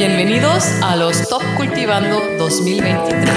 Bienvenidos a los Top Cultivando 2023.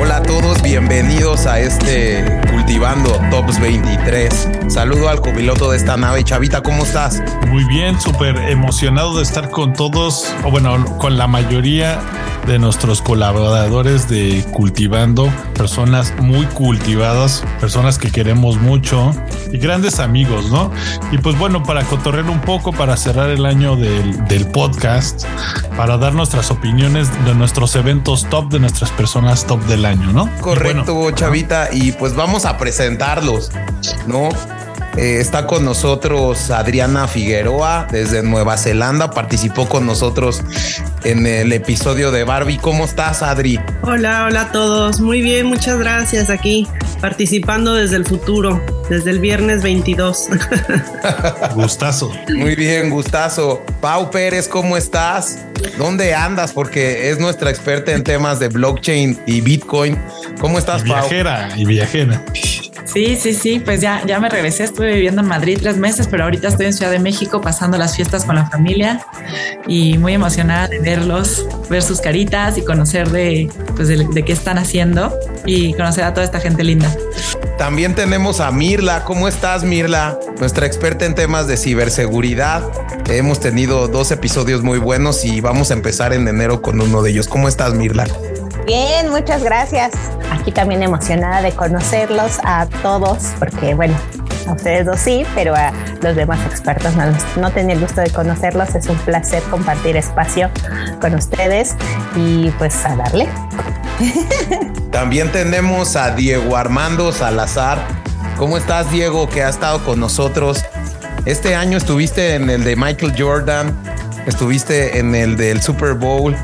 Hola a todos, bienvenidos a este Cultivando Tops 23. Saludo al copiloto de esta nave. Chavita, ¿cómo estás? Muy bien, súper emocionado de estar con todos, o bueno, con la mayoría de nuestros colaboradores de Cultivando, personas muy cultivadas, personas que queremos mucho grandes amigos, ¿no? Y pues bueno, para cotorrear un poco, para cerrar el año del, del podcast, para dar nuestras opiniones de nuestros eventos top, de nuestras personas top del año, ¿no? Y Correcto, bueno, Chavita. Y pues vamos a presentarlos, ¿no? Eh, está con nosotros Adriana Figueroa desde Nueva Zelanda. Participó con nosotros en el episodio de Barbie. ¿Cómo estás, Adri? Hola, hola a todos. Muy bien, muchas gracias. Aquí participando desde el futuro, desde el viernes 22. gustazo. Muy bien, gustazo. Pau Pérez, ¿cómo estás? ¿Dónde andas? Porque es nuestra experta en temas de blockchain y Bitcoin. ¿Cómo estás, Y Pau? viajera, y viajera. Sí, sí, sí, pues ya, ya me regresé, estuve viviendo en Madrid tres meses, pero ahorita estoy en Ciudad de México pasando las fiestas con la familia y muy emocionada de verlos, ver sus caritas y conocer de, pues de, de qué están haciendo y conocer a toda esta gente linda. También tenemos a Mirla. ¿Cómo estás, Mirla? Nuestra experta en temas de ciberseguridad. Hemos tenido dos episodios muy buenos y vamos a empezar en enero con uno de ellos. ¿Cómo estás, Mirla? Bien, muchas gracias. Aquí también emocionada de conocerlos a todos, porque bueno, a ustedes dos sí, pero a los demás expertos no, no tenía el gusto de conocerlos. Es un placer compartir espacio con ustedes y pues a darle. También tenemos a Diego Armando Salazar. ¿Cómo estás, Diego? Que ha estado con nosotros. Este año estuviste en el de Michael Jordan, estuviste en el del Super Bowl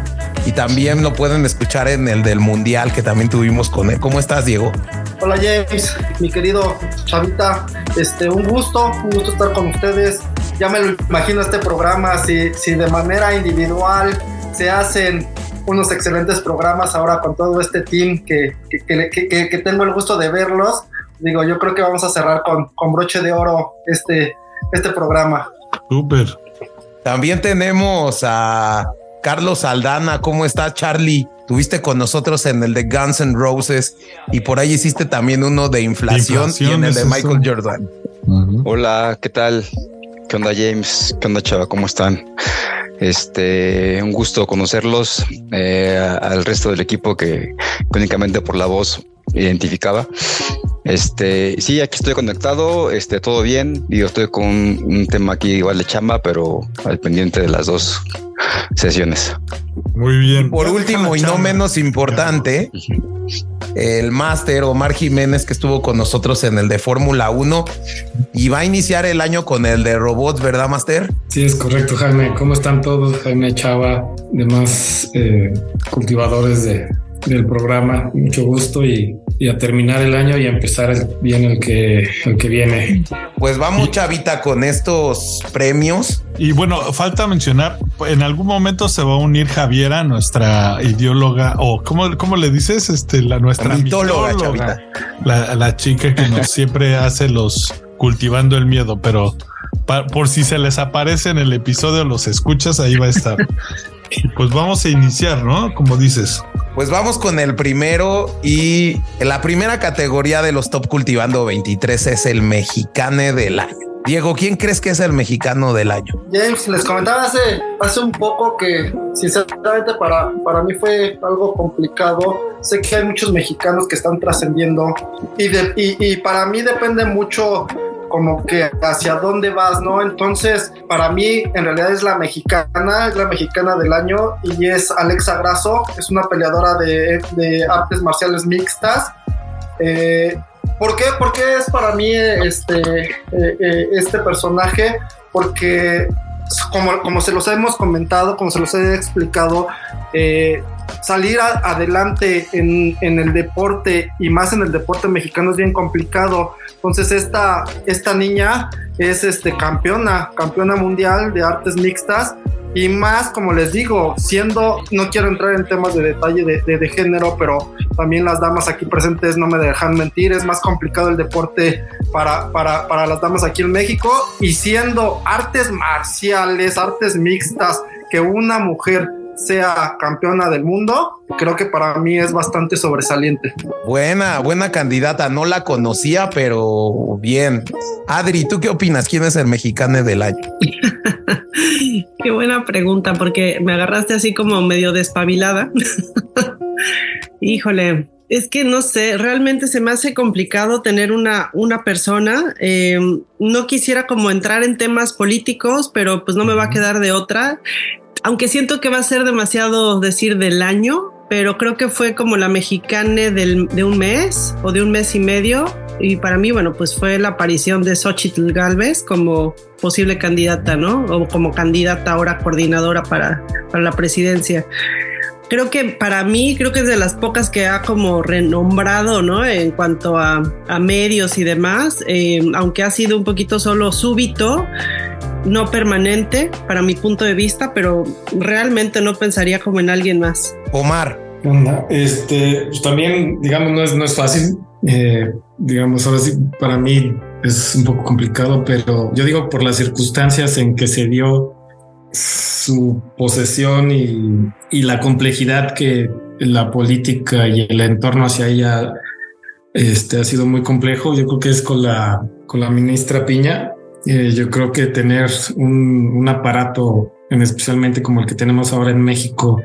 y también lo pueden escuchar en el del Mundial que también tuvimos con él. ¿Cómo estás, Diego? Hola James, mi querido Chavita, este, un gusto, un gusto estar con ustedes. Ya me lo imagino este programa, si, si de manera individual se hacen unos excelentes programas ahora con todo este team que, que, que- que- que tengo el gusto de verlos, digo, yo creo que vamos a cerrar con, con broche de oro este, este programa. Súper. También tenemos a Carlos Aldana. ¿Cómo está, Charlie? Tuviste con nosotros en el de Guns N' Roses y por ahí hiciste también uno de inflación, inflación, y en el de Michael eso. Jordan. Hola, ¿qué tal? ¿Qué onda James? ¿Qué onda Chava? ¿Cómo están? Este, un gusto conocerlos, eh, al resto del equipo que únicamente por la voz identificaba. Este, sí, aquí estoy conectado, este, todo bien. Yo estoy con un tema aquí igual de chamba, pero al pendiente de las dos sesiones. Muy bien. Por último y no menos importante, el máster Omar Jiménez que estuvo con nosotros en el de Fórmula 1 y va a iniciar el año con el de robots, ¿verdad, máster? Sí, es correcto, Jaime. ¿Cómo están todos? Jaime Chava, demás eh, cultivadores de, del programa. Mucho gusto y, y a terminar el año y a empezar el- bien el que, el que viene. Pues vamos, chavita, con estos premios. Y bueno, falta mencionar, en algún momento se va a unir Javiera, nuestra ideóloga, o ¿cómo, cómo le dices? Este, la nuestra Mitóloga, chavita. La, la chica que nos siempre hace los cultivando el miedo, pero pa- por si se les aparece en el episodio, los escuchas, ahí va a estar. Pues vamos a iniciar, ¿no? Como dices. Pues vamos con el primero y la primera categoría de los Top Cultivando 23 es el mexicane del año. Diego, ¿quién crees que es el mexicano del año? James, les comentaba hace, hace un poco que sinceramente para, para mí fue algo complicado. Sé que hay muchos mexicanos que están trascendiendo y, y, y para mí depende mucho como que hacia dónde vas, ¿no? Entonces, para mí en realidad es la mexicana, es la mexicana del año y es Alexa Grasso, es una peleadora de, artes marciales mixtas. Eh, ¿Por qué? Es para mí este, eh, eh, este personaje? Porque como, como se los hemos comentado, como se los he explicado, eh, salir adelante en, el deporte y más en el deporte mexicano es bien complicado. Entonces esta, esta niña es este, campeona, campeona mundial de artes mixtas y más, como les digo, siendo, no quiero entrar en temas de detalle de, de, género, pero también las damas aquí presentes no me dejan mentir, es más complicado el deporte para, para, para las damas aquí en México y siendo artes marciales, artes mixtas, que una mujer sea campeona del mundo, creo que para mí es bastante sobresaliente. Buena, buena candidata. No la conocía, pero bien. Adri, ¿tú qué opinas? ¿Quién es el mexicano del año? qué buena pregunta, porque me agarraste así como medio despabilada. Híjole, es que no sé, realmente se me hace complicado tener una, una persona. Em, no quisiera como entrar en temas políticos, pero pues no me va a quedar de otra aunque siento que va a ser demasiado decir del año, pero creo que fue como la mexicana de un mes o de un mes y medio. Y para mí, bueno, pues fue la aparición de Xochitl Galvez como posible candidata, ¿no? O como candidata ahora coordinadora para, para la presidencia. Creo que para mí, creo que es de las pocas que ha como renombrado, ¿no? En cuanto a, a medios y demás, eh, aunque ha sido un poquito solo súbito, no permanente para mi punto de vista, pero realmente no pensaría como en alguien más. Omar. Este, pues también, digamos, no es, no es fácil. Eh, digamos, ahora sí, para mí es un poco complicado, pero yo digo por las circunstancias en que se dio su posesión y, la complejidad que la política y el entorno hacia ella este, ha sido muy complejo. Yo creo que es con la, con la ministra Piña, eh, yo creo que tener un, aparato, en especialmente como el que tenemos ahora en México,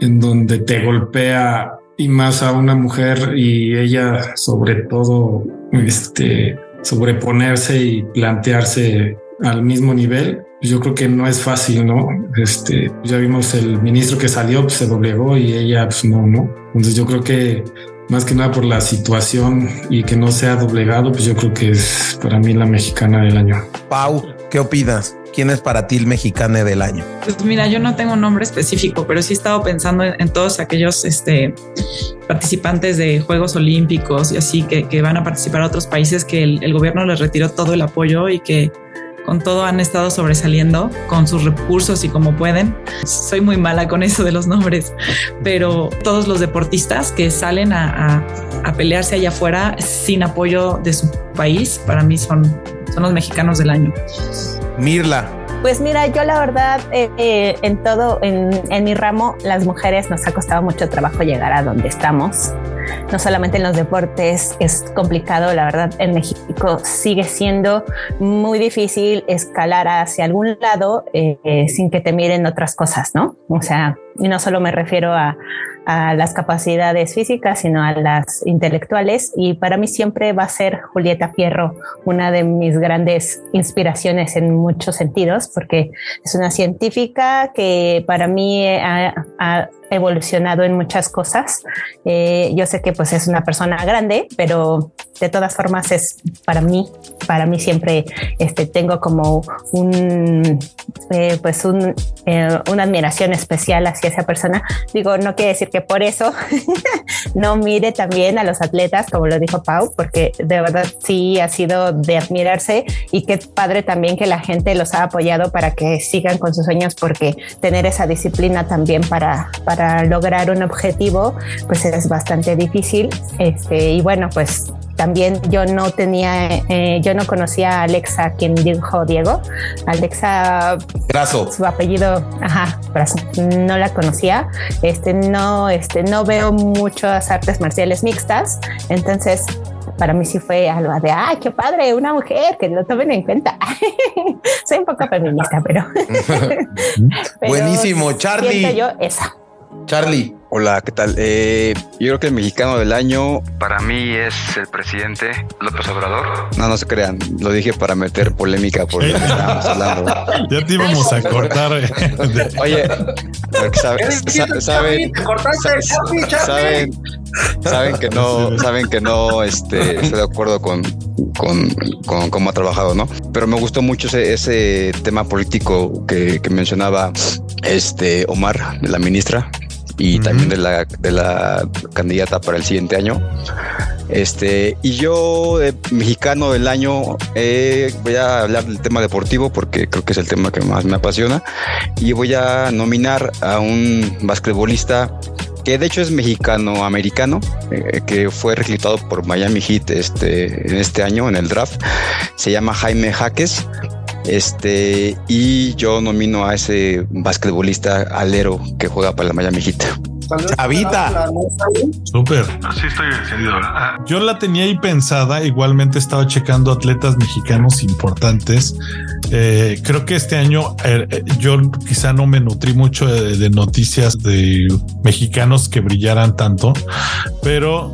en donde te golpea y más a una mujer y ella sobre todo este sobreponerse y plantearse al mismo nivel, pues yo creo que no es fácil, ¿no? Este, ya vimos el ministro que salió, pues se doblegó y ella, pues no, ¿no? Entonces yo creo que más que nada por la situación y que no sea doblegado, pues yo creo que es para mí la mexicana del año. Pau, ¿qué opinas? ¿Quién es para ti el mexicano del año? Pues mira, yo no tengo un nombre específico, pero sí he estado pensando en, todos aquellos este, participantes de Juegos Olímpicos y así que, que van a participar a otros países que el, el, gobierno les retiró todo el apoyo y que con todo han estado sobresaliendo con sus recursos y como pueden. Soy muy mala con eso de los nombres, pero todos los deportistas que salen a, a, pelearse allá afuera sin apoyo de su país, para mí son, son los mexicanos del año. Mirla, pues mira, yo la verdad, eh, eh, en todo, en, en, mi ramo, las mujeres nos ha costado mucho trabajo llegar a donde estamos. No solamente en los deportes es complicado, la verdad, en México sigue siendo muy difícil escalar hacia algún lado eh, sin que te miren otras cosas, ¿no? O sea, y no solo me refiero a, a las capacidades físicas, sino a las intelectuales. Y para mí siempre va a ser Julieta Fierro una de mis grandes inspiraciones en muchos sentidos, porque es una científica que para mí ha, ha evolucionado en muchas cosas. Eh, yo sé que pues es una persona grande, pero de todas formas es para mí, para mí siempre este, tengo como un, eh, pues un, eh, una admiración especial hacia esa persona. Digo, no quiere decir que por eso no mire también a los atletas, como lo dijo Pau, porque de verdad sí ha sido de admirarse y qué padre también que la gente los ha apoyado para que sigan con sus sueños, porque tener esa disciplina también para, para lograr un objetivo, pues es bastante difícil. Este, y bueno, pues también yo no tenía, eh, yo no conocía a Alexa, quien dijo Diego. Alexa, Brazo. su apellido, ajá, Brazo, no la conocía. Este, no, este, no veo muchas artes marciales mixtas, entonces para mí sí fue algo de, ay, qué padre, una mujer, que lo tomen en cuenta. Soy un poco feminista, pero... Buenísimo, Charlie. Yo esa. Charlie. Hola, ¿qué tal? Eh, yo creo que el mexicano del año para mí es el presidente López Obrador. No, no se crean, lo dije para meter polémica por lo que estábamos hablando. Ya te íbamos a cortar. Oye, saben, saben, saben, saben que no, saben que no este, estoy de acuerdo con, con, con cómo ha trabajado, ¿no? Pero me gustó mucho ese, ese tema político que, que mencionaba este Omar, la ministra, y también de la, de la candidata para el siguiente año. Este, y yo, mexicano del año, eh, voy a hablar del tema deportivo porque creo que es el tema que más me apasiona. Y voy a nominar a un basquetbolista que de hecho es mexicano-americano, eh, que fue reclutado por Miami Heat este, en este año en el draft. Se llama Jaime Jaques. Este, y yo nomino a ese basquetbolista alero que juega para la Miami Heat. Chavita. Súper. Así estoy encendido. Yo la tenía ahí pensada. Igualmente estaba checando atletas mexicanos importantes. Eh, creo que este año eh, yo quizá no me nutrí mucho de, de noticias de mexicanos que brillaran tanto, pero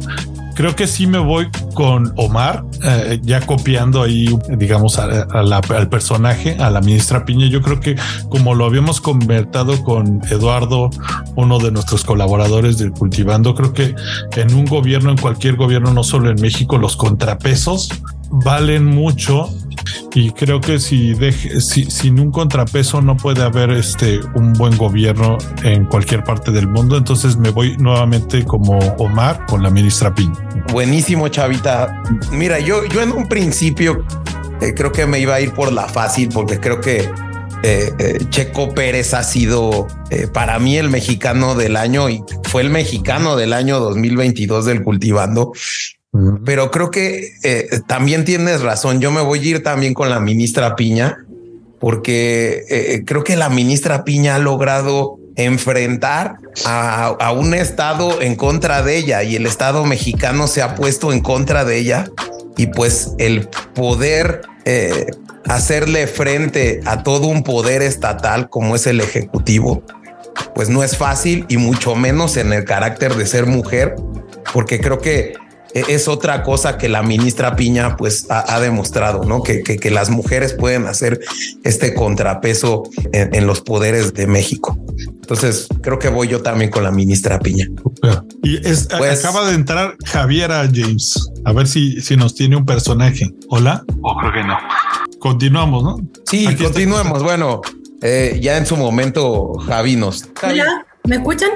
creo que sí me voy con Omar, eh, ya copiando ahí, digamos, al personaje, a la ministra Piña. Yo creo que como lo habíamos convertido con Eduardo, uno de nuestros colaboradores del Cultivando, creo que en un gobierno, en cualquier gobierno, no solo en México, los contrapesos valen mucho y creo que si, deje, si sin un contrapeso no puede haber este un buen gobierno en cualquier parte del mundo. Entonces me voy nuevamente como Omar con la ministra Pin. Buenísimo, Chavita. Mira, yo, yo en un principio eh, creo que me iba a ir por la fácil porque creo que eh, eh, Checo Pérez ha sido para mí el mexicano del año y fue el mexicano del año 2022 del cultivando. Pero creo que eh, también tienes razón. Yo me voy a ir también con la ministra Piña, porque eh, creo que la ministra Piña ha logrado enfrentar a, un Estado en contra de ella y el Estado mexicano se ha puesto en contra de ella y pues el poder eh, hacerle frente a todo un poder estatal como es el Ejecutivo, pues no es fácil y mucho menos en el carácter de ser mujer, porque creo que es otra cosa que la ministra Piña pues ha, demostrado, ¿no? Que, que, las mujeres pueden hacer este contrapeso en, los poderes de México. Entonces creo que voy yo también con la ministra Piña. Y es, pues acaba de entrar Javiera James. A ver si, si nos tiene un personaje. Hola. O creo que no. Continuamos, ¿no? Sí, continuemos. Bueno, eh, ya en su momento Javi nos. Hola, ¿me escuchan?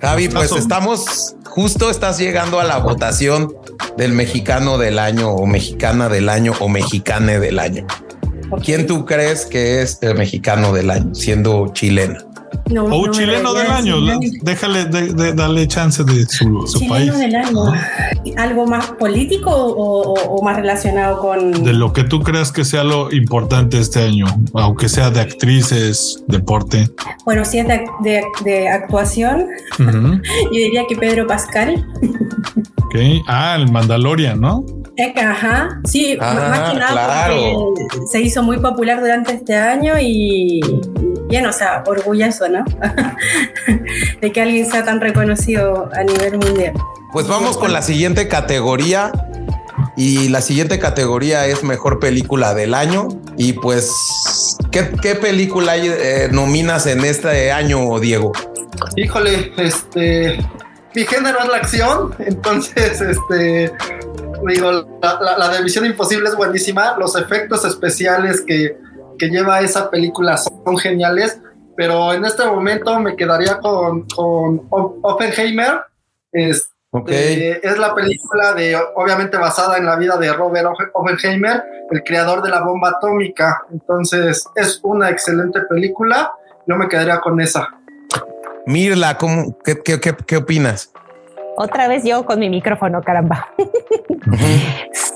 Javi, pues estamos justo estás llegando a la votación del mexicano del año o mexicana del año o mexicane del año. ¿Quién tú crees que es el mexicano del año siendo chilena? O un chileno del año, déjale de, darle chance de su, su país. Del año. ¿Algo más político o, más relacionado con... De lo que tú creas que sea lo importante este año, aunque sea de actrices, deporte. Bueno, si es de, actuación, yo diría que Pedro Pascal. ok, ah, el Mandalorian, ¿no? Ajá, sí, más que nada se hizo muy popular durante este año y bien, o sea, orgulloso, ¿no? de que alguien sea tan reconocido a nivel mundial. Pues vamos con la siguiente categoría. Y la siguiente categoría es mejor película del año. Y pues, ¿qué, película eh, nominas en este año, Diego? Híjole, este. Mi género es la acción, entonces, este. Digo, la, la, la de Misión Imposible es buenísima. Los efectos especiales que, que lleva esa película son geniales, pero en este momento me quedaría con, con Oppenheimer. Es, este, es la película de, obviamente basada en la vida de Robert Oppenheimer, el creador de la bomba atómica. Entonces, es una excelente película. Yo me quedaría con esa. Mirla, ¿cómo, qué, qué, qué, qué opinas? Otra vez yo con mi micrófono, caramba.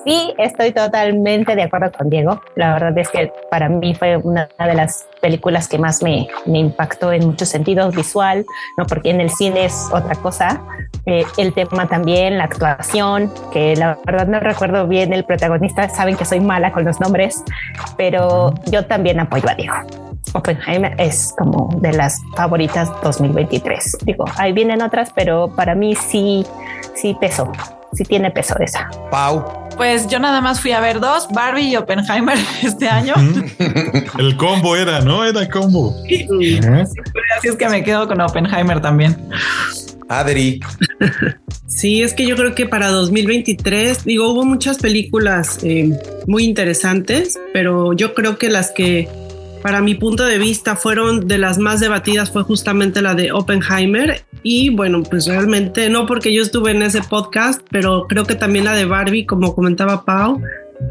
sí, estoy totalmente de acuerdo con Diego. La verdad es que para mí fue una de las películas que más me, impactó en muchos sentidos, visual, no porque en el cine es otra cosa. Eh, el tema también, la actuación, que la verdad no recuerdo bien el protagonista, saben que soy mala con los nombres, pero yo también apoyo a Diego. Oppenheimer es como de las favoritas 2023. Digo, ahí vienen otras, pero para mí sí, sí pesó, sí tiene peso esa. Pau. Pues yo nada más fui a ver dos, Barbie y Oppenheimer este año. El combo era, ¿no? Era combo. Así es que me quedo con Oppenheimer también. Adri. Sí, es que yo creo que para 2023, digo, hubo muchas películas eh, muy interesantes, pero yo creo que las que para mi punto de vista fueron de las más debatidas fue justamente la de Oppenheimer y bueno, pues realmente no porque yo estuve en ese podcast, pero creo que también la de Barbie, como comentaba Pau,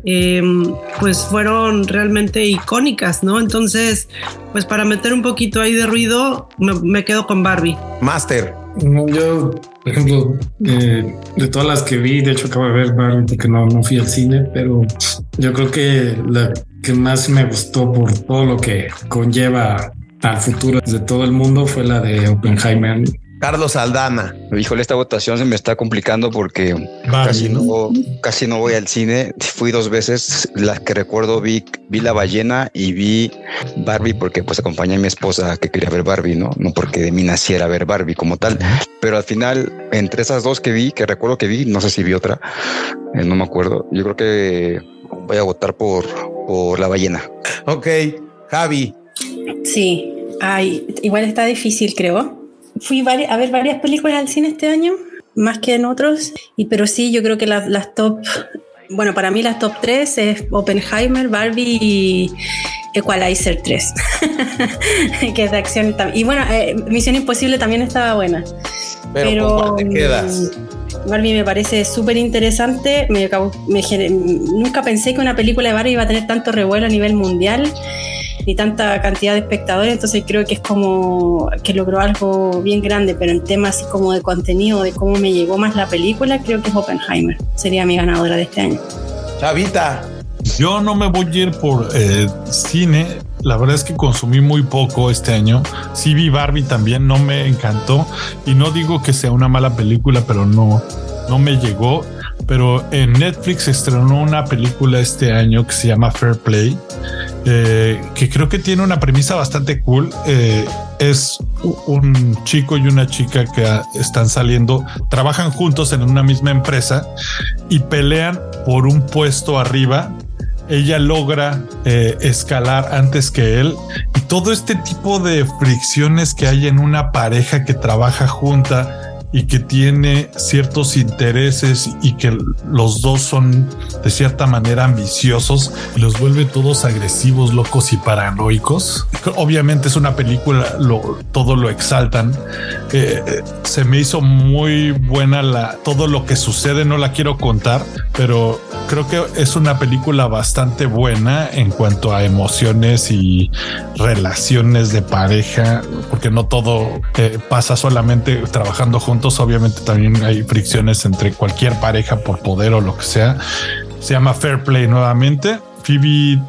eh, pues fueron realmente icónicas, ¿no? Entonces, pues para meter un poquito ahí de ruido, me, me quedo con Barbie. Master. Yo, por ejemplo, de, de, todas las que vi, de hecho acabo de ver Barbie porque no, no fui al cine, pero yo creo que la que más me gustó por todo lo que conlleva al futuro de todo el mundo fue la de Oppenheimer. Carlos Aldana. Híjole, esta votación se me está complicando porque casi no, casi no voy al cine. Fui dos veces. Las que recuerdo vi, vi La Ballena y vi Barbie porque pues acompañé a mi esposa que quería ver Barbie, ¿no? No porque de mí naciera ver Barbie como tal. Pero al final, entre esas dos que vi, que recuerdo que vi, no sé si vi otra, eh, no me acuerdo. Yo creo que voy a votar por, por La Ballena. Ok, Javi. Sí, Ay, igual está difícil, creo fui a ver varias películas al cine este año, más que en otros, y, pero sí, yo creo que las, las top, bueno, para mí las top 3 es Oppenheimer, Barbie y Equalizer 3, que es de acción. Y bueno, eh, Misión Imposible también estaba buena. Pero, te quedas? Barbie me parece súper interesante. Me, me, nunca pensé que una película de Barbie iba a tener tanto revuelo a nivel mundial ni tanta cantidad de espectadores, entonces creo que es como que logró algo bien grande, pero en temas así como de contenido, de cómo me llegó más la película, creo que es Oppenheimer, sería mi ganadora de este año. Chavita. Yo no me voy a ir por eh, cine, la verdad es que consumí muy poco este año. Sí vi Barbie también, no me encantó y no digo que sea una mala película, pero no, no me llegó. Pero en Netflix estrenó una película este año que se llama Fair Play eh, que creo que tiene una premisa bastante cool. Eh, es un chico y una chica que están saliendo, trabajan juntos en una misma empresa y pelean por un puesto arriba. Ella logra eh, escalar antes que él y todo este tipo de fricciones que hay en una pareja que trabaja junta y que tiene ciertos intereses y que los dos son de cierta manera ambiciosos y los vuelve todos agresivos, locos y paranoicos. Obviamente es una película, todo lo exaltan. Eh, se me hizo muy buena la, todo lo que sucede, no la quiero contar, pero creo que es una película bastante buena en cuanto a emociones y relaciones de pareja, porque no todo eh, pasa solamente trabajando juntos Obviamente también hay fricciones entre cualquier pareja por poder o lo que sea. Se llama Fair Play nuevamente. Phoebe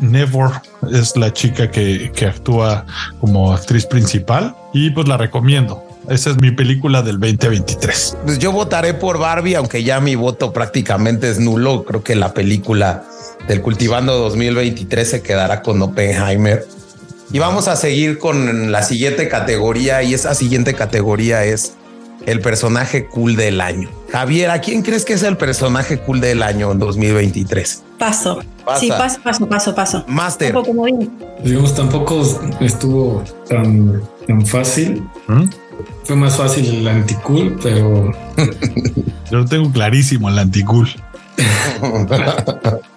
Nevor es la chica que, que actúa como actriz principal y pues la recomiendo. Esa es mi película del 2023. Pues yo votaré por Barbie, aunque ya mi voto prácticamente es nulo. Creo que la película del Cultivando 2023 se quedará con Oppenheimer. Y vamos a seguir con la siguiente categoría y esa siguiente categoría es el personaje cool del año. Javier, ¿a quién crees que es el personaje cool del año en 2023? Paso. Sí, paso, paso, paso, paso. Master. Digamos, tampoco estuvo tan, tan fácil. ¿Mm? Fue más fácil el anticool, pero... Yo lo tengo clarísimo, el anticool.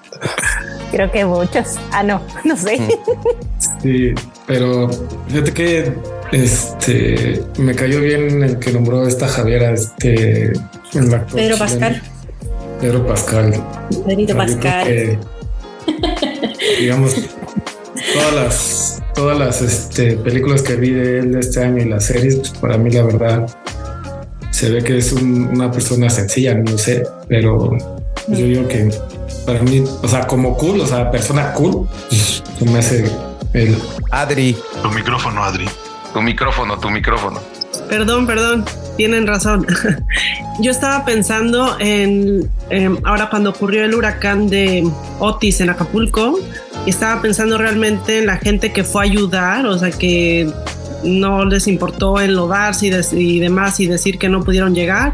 Creo que muchos. Ah, no, no sé. Sí, pero fíjate que este me cayó bien el que nombró esta Javiera, este el actor Pedro Pascal. Pedro Pascal. Pedrito Pascal. digamos, todas las todas las este, películas que vi de él de este año y las series, pues para mí la verdad se ve que es una persona sencilla, no sé, pero yo digo que para mí, o sea, como cool, o sea, persona cool, se me hace el Adri. Tu micrófono, Adri. Tu micrófono, tu micrófono. Perdón, perdón, tienen razón. Yo estaba pensando en, ahora cuando ocurrió el huracán de Otis en Acapulco, estaba pensando realmente en la gente que fue a ayudar, o sea, que no les importó enlodarse y, y demás y decir que no pudieron llegar.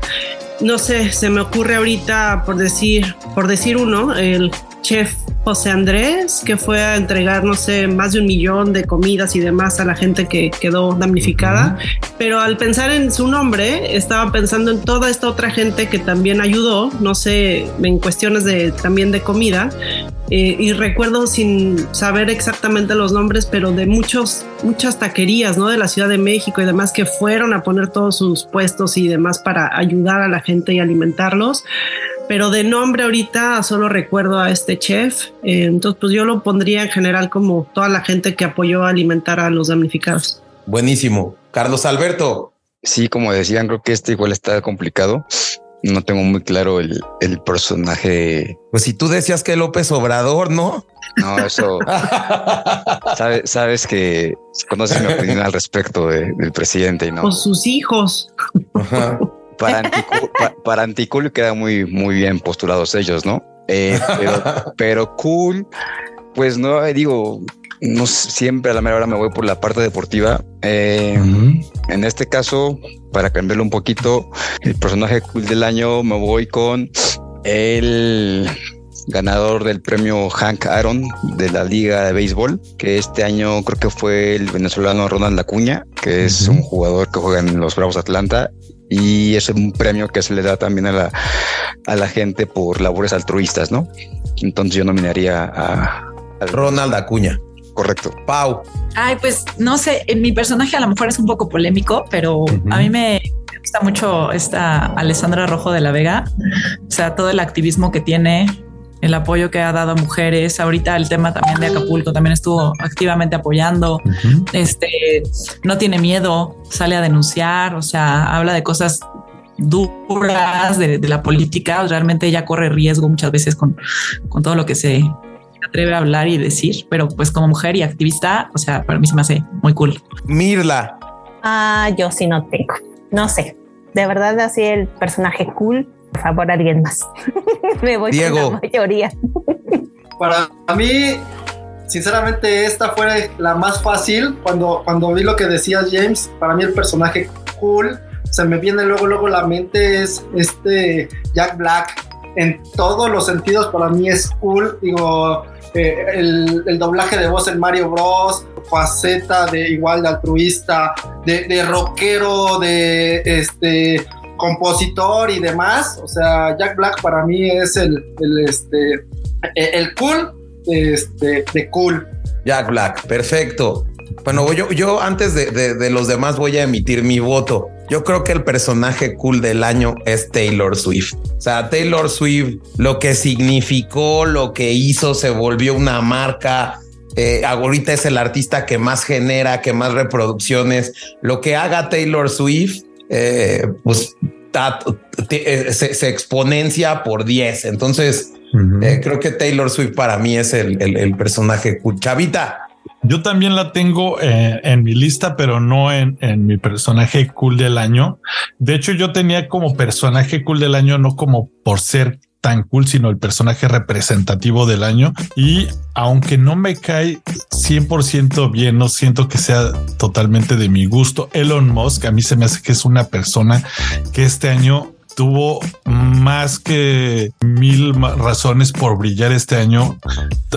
No sé, se me ocurre ahorita por decir, por decir uno, el chef José Andrés, que fue a entregar, no sé, más de un millón de comidas y demás a la gente que quedó damnificada. Pero al pensar en su nombre, estaba pensando en toda esta otra gente que también ayudó, no sé, en cuestiones de también de comida. Eh, y recuerdo sin saber exactamente los nombres, pero de muchos, muchas taquerías, ¿no? De la Ciudad de México y demás que fueron a poner todos sus puestos y demás para ayudar a la gente y alimentarlos pero de nombre ahorita solo recuerdo a este chef. Eh, entonces, pues yo lo pondría en general como toda la gente que apoyó a alimentar a los damnificados. Buenísimo. Carlos Alberto. Sí, como decían, creo que este igual está complicado. No tengo muy claro el, personaje. Pues si tú decías que López Obrador, ¿no? No, eso. sabes, sabes que conoces mi opinión al respecto del presidente y no. Pues sus hijos. Para, Anticool, queda muy, muy bien postulados ellos, ¿no? Eh, pero, cool, pues no digo, no siempre a la mera hora me voy por la parte deportiva. Eh, en este caso, para cambiarlo un poquito, el personaje cool del año me voy con el ganador del premio Hank Aaron de la Liga de Béisbol, que este año creo que fue el venezolano Ronald Acuña, que es un jugador que juega en los Bravos Atlanta y es un premio que se le da también a la, a la gente por labores altruistas, ¿no? Entonces yo nominaría a, Ronald Acuña. Correcto. Pau. Ay, pues no sé, mi personaje a lo mejor es un poco polémico, pero a mí me gusta mucho esta Alessandra Rojo de la Vega. O sea, todo el activismo que tiene, el apoyo que ha dado a mujeres. Ahorita el tema también de Acapulco también estuvo activamente apoyando. Este no tiene miedo, sale a denunciar, o sea, habla de cosas duras de, la política. Realmente ella corre riesgo muchas veces con, con todo lo que se atreve a hablar y decir, pero pues como mujer y activista, o sea, para mí se me hace muy cool. Mirla. Ah, yo sí no tengo. No sé. De verdad, así el personaje cool por favor, alguien más. Me voy Diego. con la mayoría. Para mí, sinceramente, esta fue la más fácil. Cuando, cuando vi lo que decía James, para mí el personaje cool, se me viene luego, luego la mente es este Jack Black. En todos los sentidos, para mí es cool. Digo, eh, el, el, doblaje de voz en Mario Bros, faceta de igual de altruista, de, de rockero, de este compositor y demás. O sea, Jack Black para mí es el, este, el cool este, de cool. Jack Black, perfecto. Bueno, yo, yo antes de, los demás voy a emitir mi voto. Yo creo que el personaje cool del año es Taylor Swift. O sea, Taylor Swift, lo que significó, lo que hizo, se volvió una marca. Eh, ahorita es el artista que más genera, que más reproducciones. Lo que haga Taylor Swift eh, pues eh, se, exponencia por 10. Entonces, eh, creo que Taylor Swift para mí es el, personaje Chavita. Yo también la tengo en mi lista, pero no en, en, mi personaje cool del año. De hecho, yo tenía como personaje cool del año, no como por ser tan cool, sino el personaje representativo del año. Y aunque no me cae 100% bien, no siento que sea totalmente de mi gusto. Elon Musk, a mí se me hace que es una persona que este año tuvo más que mil razones por brillar este año,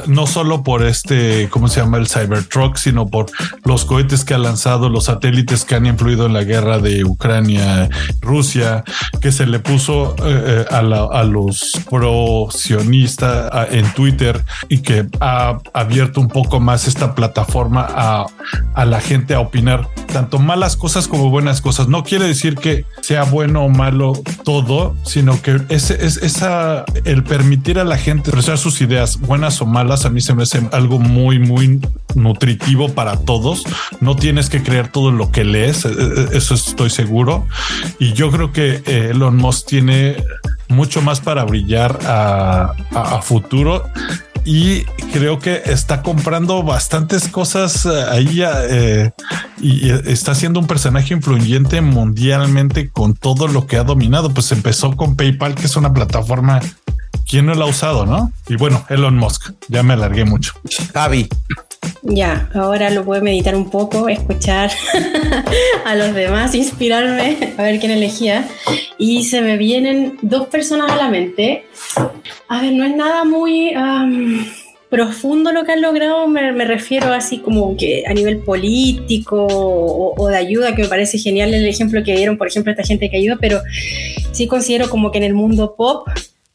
no solo por este, ¿cómo se llama? El Cybertruck, sino por los cohetes que ha lanzado, los satélites que han influido en la guerra de Ucrania, Rusia, que se le puso eh, eh, a, los pro sionistas en Twitter y que ha abierto un poco más esta plataforma a, a la gente a opinar tanto malas cosas como buenas cosas. No quiere decir que sea bueno o malo todo, sino que es, es esa, el permitir a la gente expresar sus ideas, buenas o malas, a mí se me hace algo muy, muy nutritivo para todos. No tienes que creer todo lo que lees, e, e, eso estoy seguro. Y yo creo que eh, Elon Musk tiene mucho más para brillar a futuro y creo que está comprando bastantes cosas eh, ahí eh, y está siendo un personaje influyente mundialmente con todo lo que ha dominado. Pues empezó con PayPal, que es una plataforma. ¿Quién no la ha usado, no? Y bueno, Elon Musk. Ya me alargué mucho. Javi. Ya, ahora lo puedo meditar un poco, escuchar a los demás, inspirarme, a ver quién elegía. Y se me vienen dos personas a la mente. A ver, no es nada muy profundo lo que han logrado, me, refiero así como que a nivel político o, de ayuda, que me parece genial el ejemplo que dieron, por ejemplo, esta gente que ayuda, pero sí considero como que en el mundo pop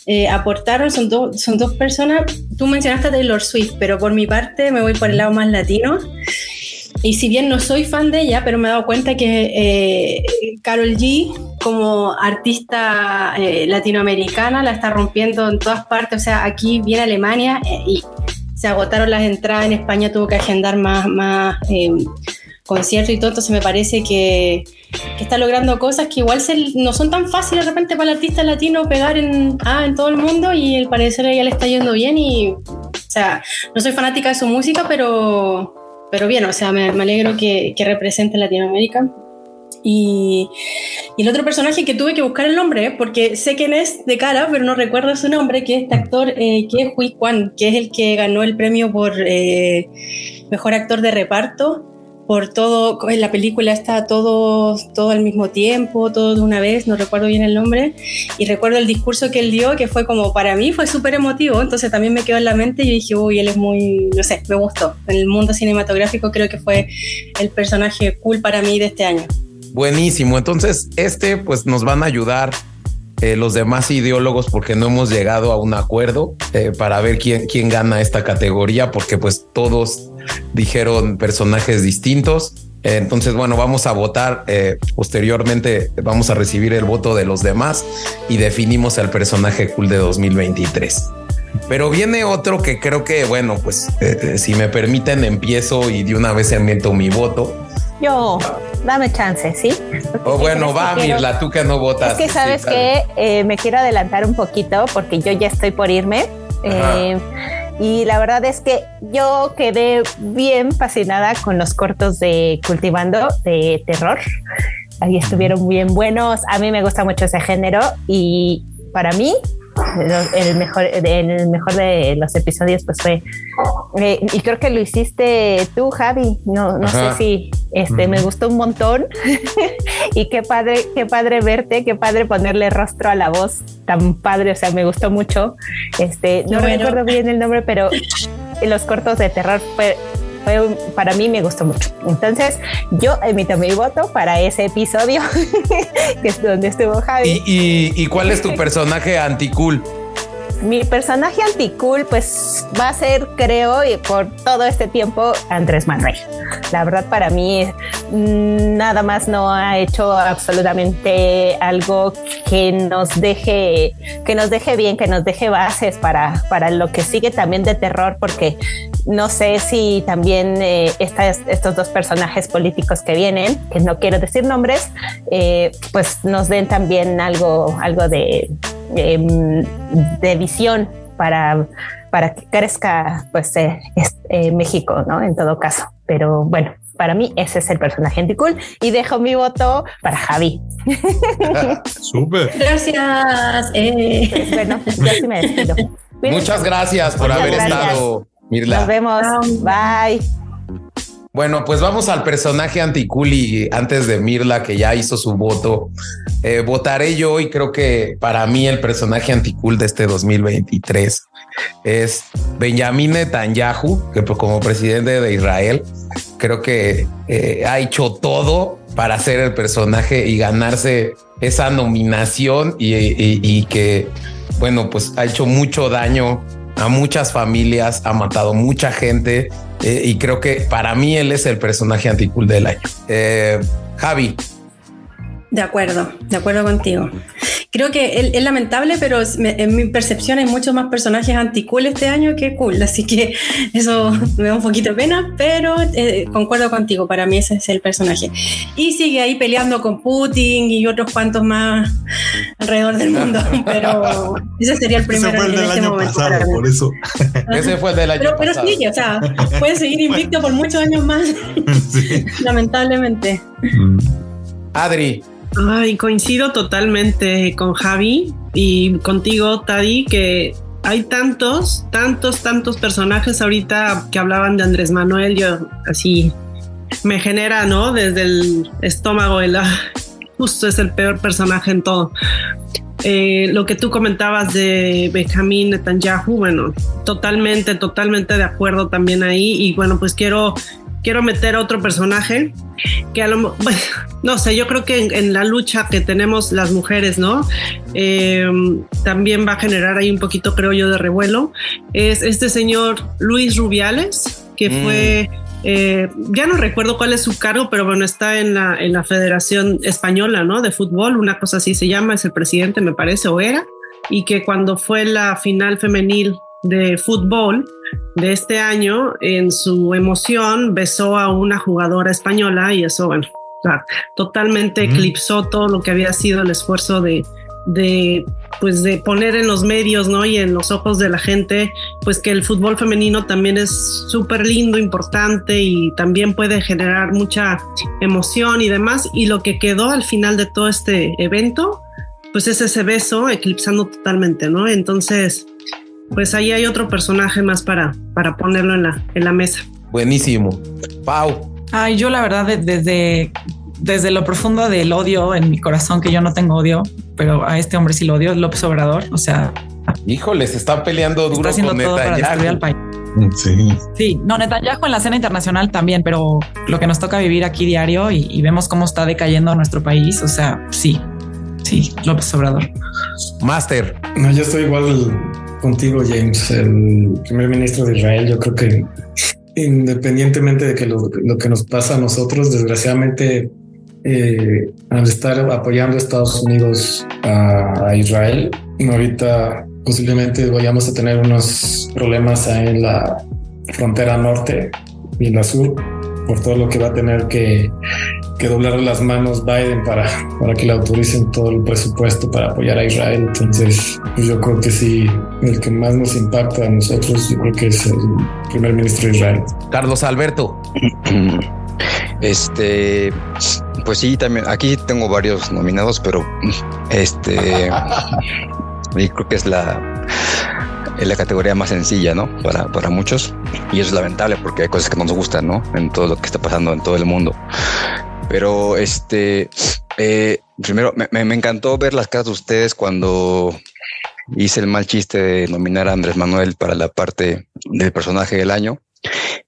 eh, aportaron, son, son dos personas, tú mencionaste a Taylor Swift, pero por mi parte me voy por el lado más latino. Y si bien no soy fan de ella, pero me he dado cuenta que eh, Carol G, como artista eh, latinoamericana, la está rompiendo en todas partes. O sea, aquí viene Alemania y se agotaron las entradas. En España tuvo que agendar más, más conciertos y todo. Entonces me parece que, está logrando cosas que igual no son tan fáciles de repente para el artista latino pegar en, ah, todo el mundo y el parecer ya le está yendo bien y, o sea, no soy fanática de su música, pero, pero bien, o sea, me, alegro que, que represente Latinoamérica. Y, y, el otro personaje que tuve que buscar el nombre, porque sé quién es de cara, pero no recuerdo su nombre, que es este actor, eh, que es Hui Kwan, que es el que ganó el premio por eh, Mejor Actor de Reparto por todo, en la película está todo, todo al mismo tiempo, todo de una vez, no recuerdo bien el nombre, y recuerdo el discurso que él dio, que fue como para mí fue súper emotivo, entonces también me quedó en la mente y dije, uy, él es muy, no sé, me gustó. En el mundo cinematográfico creo que fue el personaje cool para mí de este año. Buenísimo, entonces este pues nos van a ayudar eh, los demás ideólogos porque no hemos llegado a un acuerdo eh, para ver quién, quién gana esta categoría, porque pues todos dijeron personajes distintos. Entonces, bueno, vamos a votar. Eh, posteriormente vamos a recibir el voto de los demás y definimos el personaje cool de 2023. Pero viene otro que creo que, bueno, pues si me permiten, empiezo y de una vez enmiento mi voto. Yo, dame chance, ¿sí? O bueno, va, Mirla, tú que no votas. Es que sabes que eh, me quiero adelantar un poquito porque yo ya estoy por irme. Y la verdad es que yo quedé bien fascinada con los cortos de Cultivando de terror. Ahí estuvieron bien buenos. A mí me gusta mucho ese género y para mí el mejor, en el mejor de los episodios pues fue eh, y creo que lo hiciste tú Javi no, no sé si este me gustó un montón y qué padre qué padre verte qué padre ponerle rostro a la voz tan padre o sea me gustó mucho este no recuerdo bien el nombre pero los cortos de terror fue para mí me gustó mucho. Entonces, yo emito mi voto para ese episodio que es donde estuvo Javi. ¿Y, y, cuál es tu personaje anticool? Mi personaje anticool, pues va a ser, creo, y por todo este tiempo, Andrés Manuel. La verdad, para mí, mm, nada más no ha hecho absolutamente algo que nos deje, que nos deje bien, que nos deje bases para, para lo que sigue también de terror, porque no sé si también eh, estos dos personajes políticos que vienen, que no quiero decir nombres, eh, pues nos den también algo, algo de, em, de visión para, para que crezca pues eh, México, ¿no? En todo caso. Pero bueno, para mí ese es el personaje anticool y dejo mi voto para Javi. Súper. Gracias. Pues bueno, yo sí me despido. Muchas gracias por haber estado Mirla. Nos vemos. Bye. Bueno, pues vamos al personaje anticuli antes de Mirla, que ya hizo su voto. Eh, votaré yo y creo que para mí el personaje anticul de este 2023 es Benjamin Netanyahu, que pues, como presidente de Israel, creo que eh, ha hecho todo para ser el personaje y ganarse esa nominación y que, bueno, pues ha hecho mucho daño a muchas familias, ha matado mucha gente eh, y creo que para mí él es el personaje anticool del año. Eh, Javi. De acuerdo, de acuerdo contigo. Creo que es, lamentable, pero en mi percepción hay muchos más personajes anti-cool este año que cool, así que eso me da un poquito de pena, pero eh, concuerdo contigo, para mí ese es el personaje. Y sigue ahí peleando con Putin y otros cuantos más alrededor del mundo, pero ese sería el primero ese fue el del este año pasado, por eso. ese fue el del año pero, pasado. Pero sigue, o sea, puede seguir invicto por muchos años más, Sí. lamentablemente. Mm. Adri, Ay, coincido totalmente con Javi y contigo, Tadi, que hay tantos, tantos, tantos personajes ahorita que hablaban de Andrés Manuel. Yo así me genera, ¿no? Desde el estómago, el, ah, justo es el peor personaje en todo. Eh, lo que tú comentabas de Benjamín Netanyahu, bueno, totalmente, totalmente de acuerdo también ahí. Y bueno, pues quiero, quiero meter otro personaje que a lo bueno, no sé, yo creo que en, en la lucha que tenemos las mujeres, ¿no? Eh, también va a generar ahí un poquito, creo yo, de revuelo. Es este señor Luis Rubiales, que Mm. fue, eh, ya no recuerdo cuál es su cargo, pero bueno, está en la, en la Federación Española, ¿no? De fútbol, una cosa así se llama, es el presidente, me parece, o era, y que cuando fue la final femenil de fútbol, de este año, en su emoción, besó a una jugadora española y eso, bueno, o sea, totalmente eclipsó todo lo que había sido el esfuerzo de, de, pues, de poner en los medios, ¿no? Y en los ojos de la gente, pues que el fútbol femenino también es súper lindo, importante y también puede generar mucha emoción y demás. Y lo que quedó al final de todo este evento, pues es ese beso eclipsando totalmente, ¿no? Entonces, pues ahí hay otro personaje más para, para ponerlo en la, en la mesa. buenísimo. Pau, Ay, yo la verdad, de- desde, desde lo profundo del odio en mi corazón, que yo no tengo odio, pero a este hombre sí lo odio, López Obrador. O sea, híjole, se están peleando duro está haciendo con todo para destruir al Netanyahu. país. Sí. Sí, no, Netanyahu en la escena internacional también, pero lo que nos toca vivir aquí diario y, y vemos cómo está decayendo nuestro país. O sea, sí, sí, López Obrador. Master, No, yo estoy igual contigo, James, el primer ministro de Israel. Yo creo que independientemente de que lo, que nos pasa a nosotros, desgraciadamente, eh, al estar apoyando a Estados Unidos a, a Israel, ahorita posiblemente vayamos a tener unos problemas ahí en la frontera norte y en la sur por todo lo que va a tener que, que doblar las manos Biden para, para que le autoricen todo el presupuesto para apoyar a Israel. Entonces, pues yo creo que sí, el que más nos impacta a nosotros, yo creo que es el primer ministro de Israel. Carlos Alberto. Este, pues sí, también aquí tengo varios nominados, pero este, y creo que es la, es la categoría más sencilla, ¿no? Para, para muchos. Y eso es lamentable porque hay cosas que no nos gustan, ¿no? En todo lo que está pasando en todo el mundo. Pero este, eh, primero me, encantó ver las caras de ustedes cuando hice el mal chiste de nominar a Andrés Manuel para la parte del personaje del año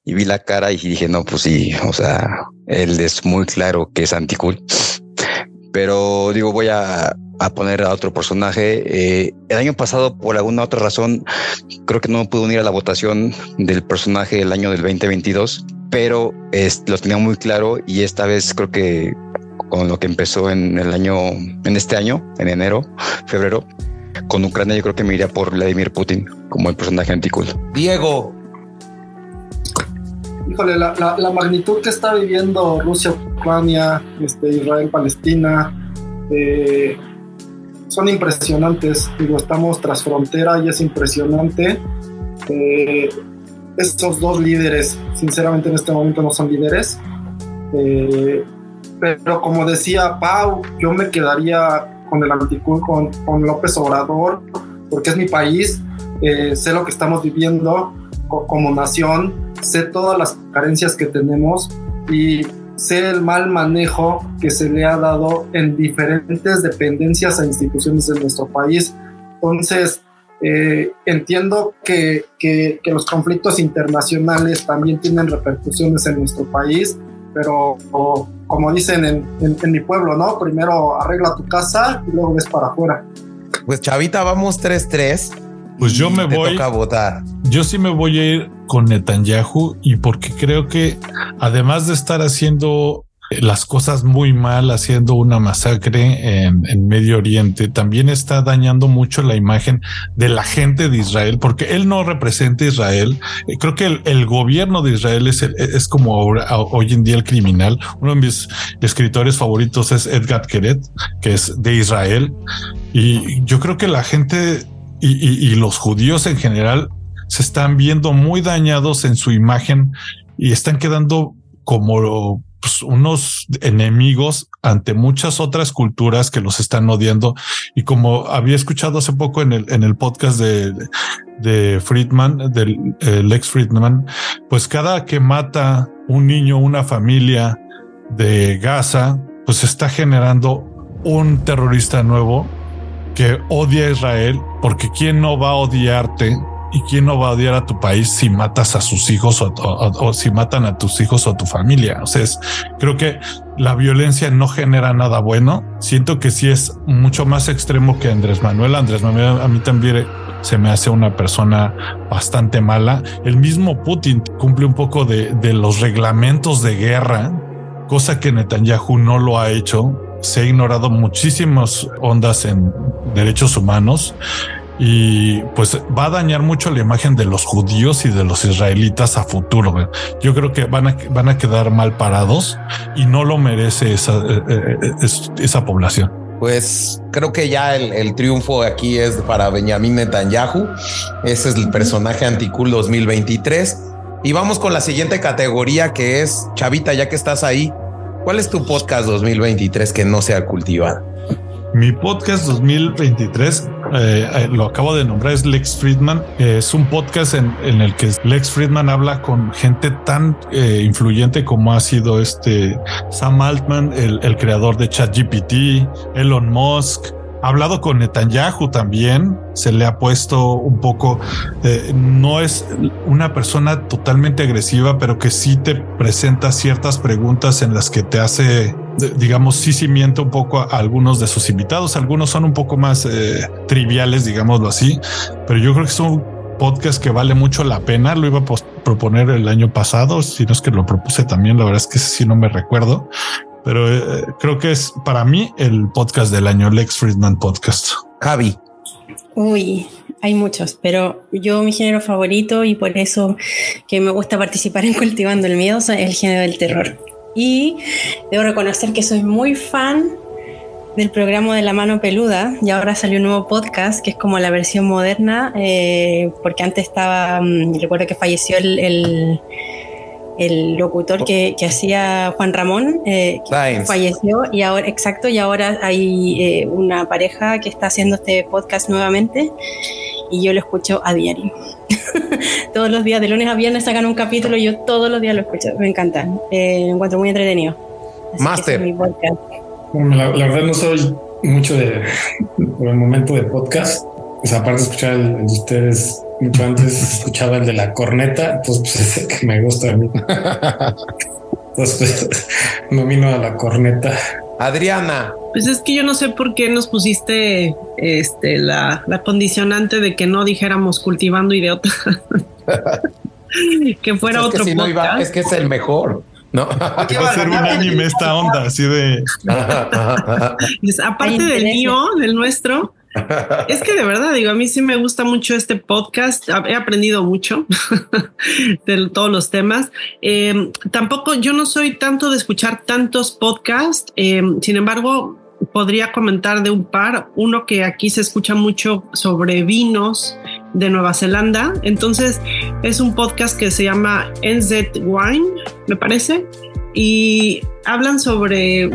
y vi la cara y dije, no, pues sí, o sea, él es muy claro que es anticool. Pero digo, voy a, a poner a otro personaje. Eh, el año pasado, por alguna otra razón, creo que no me pude unir a la votación del personaje del año del 2022, pero es, lo tenía muy claro y esta vez creo que con lo que empezó en el año, en este año, en enero, febrero, con Ucrania, yo creo que me iría por Vladimir Putin como el personaje anticool. Diego, Híjole, la, la- la magnitud que está viviendo Rusia, Ucrania, este, Israel, Palestina, eh, son impresionantes. Digo, estamos tras frontera y es impresionante. Eh, estos dos líderes, sinceramente en este momento no son líderes. Eh, pero como decía Pau, yo me quedaría con el anticool, con, con López Obrador, porque es mi país, eh, sé lo que estamos viviendo co- como nación, sé todas las carencias que tenemos y sé el mal manejo que se le ha dado en diferentes dependencias e instituciones de nuestro país. Entonces, eh, entiendo que, que- que los conflictos internacionales también tienen repercusiones en nuestro país, pero o- como dicen en, en- en mi pueblo, ¿no? Primero arregla tu casa y luego ves para afuera. pues Chavita, vamos 3-3. Pues yo me voy. toca votar. Yo sí me voy a ir con Netanyahu y porque creo que además de estar haciendo las cosas muy mal haciendo una masacre en, Medio Oriente, también está dañando mucho la imagen de la gente de Israel, porque él no representa a Israel. Eh, creo que el, gobierno de Israel es, es como hoy en día el criminal. Uno de mis escritores favoritos es Edgar Keret, que es de Israel. Y yo creo que la gente y, los judíos en general se están viendo muy dañados en su imagen y están quedando como pues, unos enemigos ante muchas otras culturas que los están odiando. Y como había escuchado hace poco en el, en el podcast de, de Friedman, del ex Friedman, pues cada que mata un niño, una familia de Gaza, pues está generando un terrorista nuevo que odia a Israel, porque quién no va a odiarte y quién no va a odiar a tu país si matas a sus hijos o, si matan a tus hijos o a tu familia. O sea, creo que la violencia no genera nada bueno. Siento que sí es mucho más extremo que Andrés Manuel. Andrés Manuel a mí también se me hace una persona bastante mala. El mismo Putin cumple un poco de los reglamentos de guerra, cosa que Netanyahu no lo ha hecho se ha ignorado muchísimas ondas en derechos humanos y pues va a dañar mucho la imagen de los judíos y de los israelitas a futuro. Yo creo que van a, van a quedar mal parados y no lo merece esa, eh, eh, esa población. Pues creo que ya el, triunfo aquí es para Benjamín Netanyahu. Ese es el personaje anticool 2023. Y vamos con la siguiente categoría que es Chavita, ya que estás ahí. ¿Cuál es tu podcast 2023 que no sea cultivado? Mi podcast 2023, eh, eh, lo acabo de nombrar, es Lex Friedman. es un podcast en, el que Lex Friedman habla con gente tan eh, influyente como ha sido este Sam Altman, el, el creador de ChatGPT, Elon Musk, ha hablado con Netanyahu también, se le ha puesto un poco, eh, no es una persona totalmente agresiva, pero que sí te presenta ciertas preguntas en las que te hace, digamos, sí cimienta un poco a, algunos de sus invitados. Algunos son un poco más eh, triviales, digámoslo así, pero yo creo que es un podcast que vale mucho la pena. Lo iba a proponer el año pasado, si no es que lo propuse también, la verdad es que sí no me recuerdo, pero eh, creo que es para mí el podcast del año, Lex Friedman Podcast. Javi. Uy, hay muchos, pero yo mi género favorito y por eso que me gusta participar en Cultivando el Miedo es el género del terror. Y debo reconocer que soy muy fan del programa de La Mano Peluda y ahora salió un nuevo podcast que es como la versión moderna, eh, porque antes estaba, mm, recuerdo que falleció el el locutor que, hacía Juan Ramón eh, falleció y ahora, exacto, y ahora hay eh, una pareja que está haciendo este podcast nuevamente y yo lo escucho a diario. todos los días, de lunes a viernes sacan un capítulo y yo todos los días lo escucho, me encanta, eh, me encuentro muy entretenido. Master. la, verdad no soy mucho de, por el momento de podcast, pues aparte de escuchar el de ustedes mucho antes escuchaba el de la corneta, pues, pues ese que me gusta a mí. Entonces, pues, nomino a la corneta. Adriana. Pues es que yo no sé por qué nos pusiste este la, condicionante de que no dijéramos cultivando ideota. que fuera pues otro es es que es el mejor. No, va a ser un anime esta onda así de. Aparte del mío, del nuestro, es que de verdad, digo, a mí sí me gusta mucho este podcast. He aprendido mucho de todos los temas. Eh, tampoco, yo no soy tanto de escuchar tantos podcasts. Eh, sin embargo, podría comentar de un par. Uno que aquí se escucha mucho sobre vinos de Nueva Zelanda. Entonces, es un podcast que se llama NZ Wine, me parece y hablan sobre,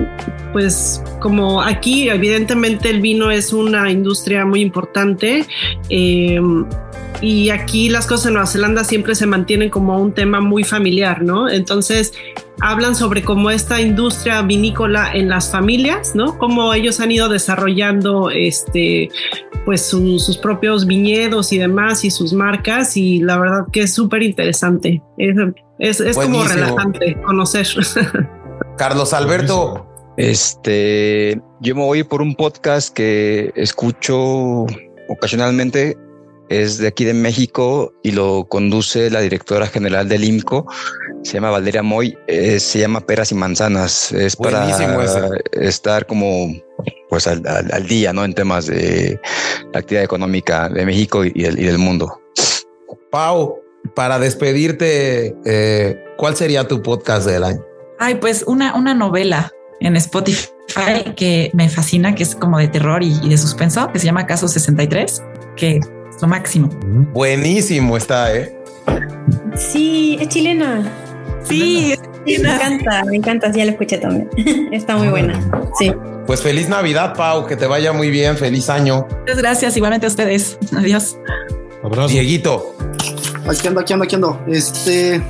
pues como aquí evidentemente el vino es una industria muy importante em, y aquí las cosas en Nueva Zelanda siempre se mantienen como un tema muy familiar, ¿no? Entonces hablan sobre cómo esta industria vinícola en las familias, ¿no? Cómo ellos han ido desarrollando este pues sus propios viñedos y demás y sus marcas y la verdad que es súper interesante. Es, es, como relajante conocer. Carlos Alberto. Este, yo me voy por un podcast que escucho ocasionalmente es de aquí de México y lo conduce la directora general del IMCO, se llama Valeria Moy, eh, se llama Peras y Manzanas, es para estar como pues al, día, ¿no? En temas de la actividad económica de México y, del mundo. Pau, para despedirte, eh, ¿cuál sería tu podcast del año? Ay, pues una, una novela en Spotify que me fascina, que es como de terror y, de suspenso, que se llama Caso 63, que es lo máximo. Buenísimo está, ¿eh? Sí, es chilena. Sí, me encanta, me encanta, ya lo escuché también. está muy buena, sí. Pues feliz Navidad, Pau, que te vaya muy bien, feliz año. Muchas gracias, igualmente a ustedes. Adiós. Abrazo. Dieguito. Aquí ando, aquí ando, aquí ando. Este,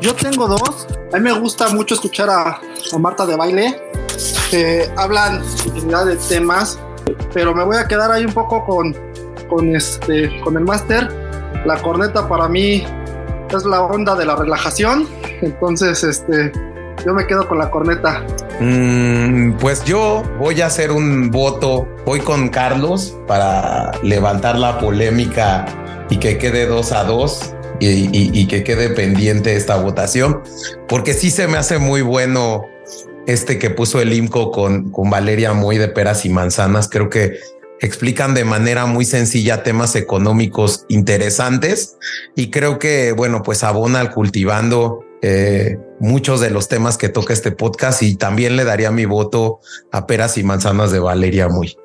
yo tengo dos. A mí me gusta mucho escuchar a, a Marta de baile hablan infinidad de temas, pero me voy a quedar ahí un poco con, con, este, con el máster. La corneta para mí es la onda de la relajación, entonces este, yo me quedo con la corneta. Mm, pues yo voy a hacer un voto, voy con Carlos para levantar la polémica y que quede dos a dos. Y, y, que quede pendiente esta votación, porque sí se me hace muy bueno este que puso el IMCO con, con Valeria muy de peras y manzanas, creo que explican de manera muy sencilla temas económicos interesantes y creo que, bueno, pues abona al cultivando eh, muchos de los temas que toca este podcast y también le daría mi voto a peras y manzanas de Valeria muy.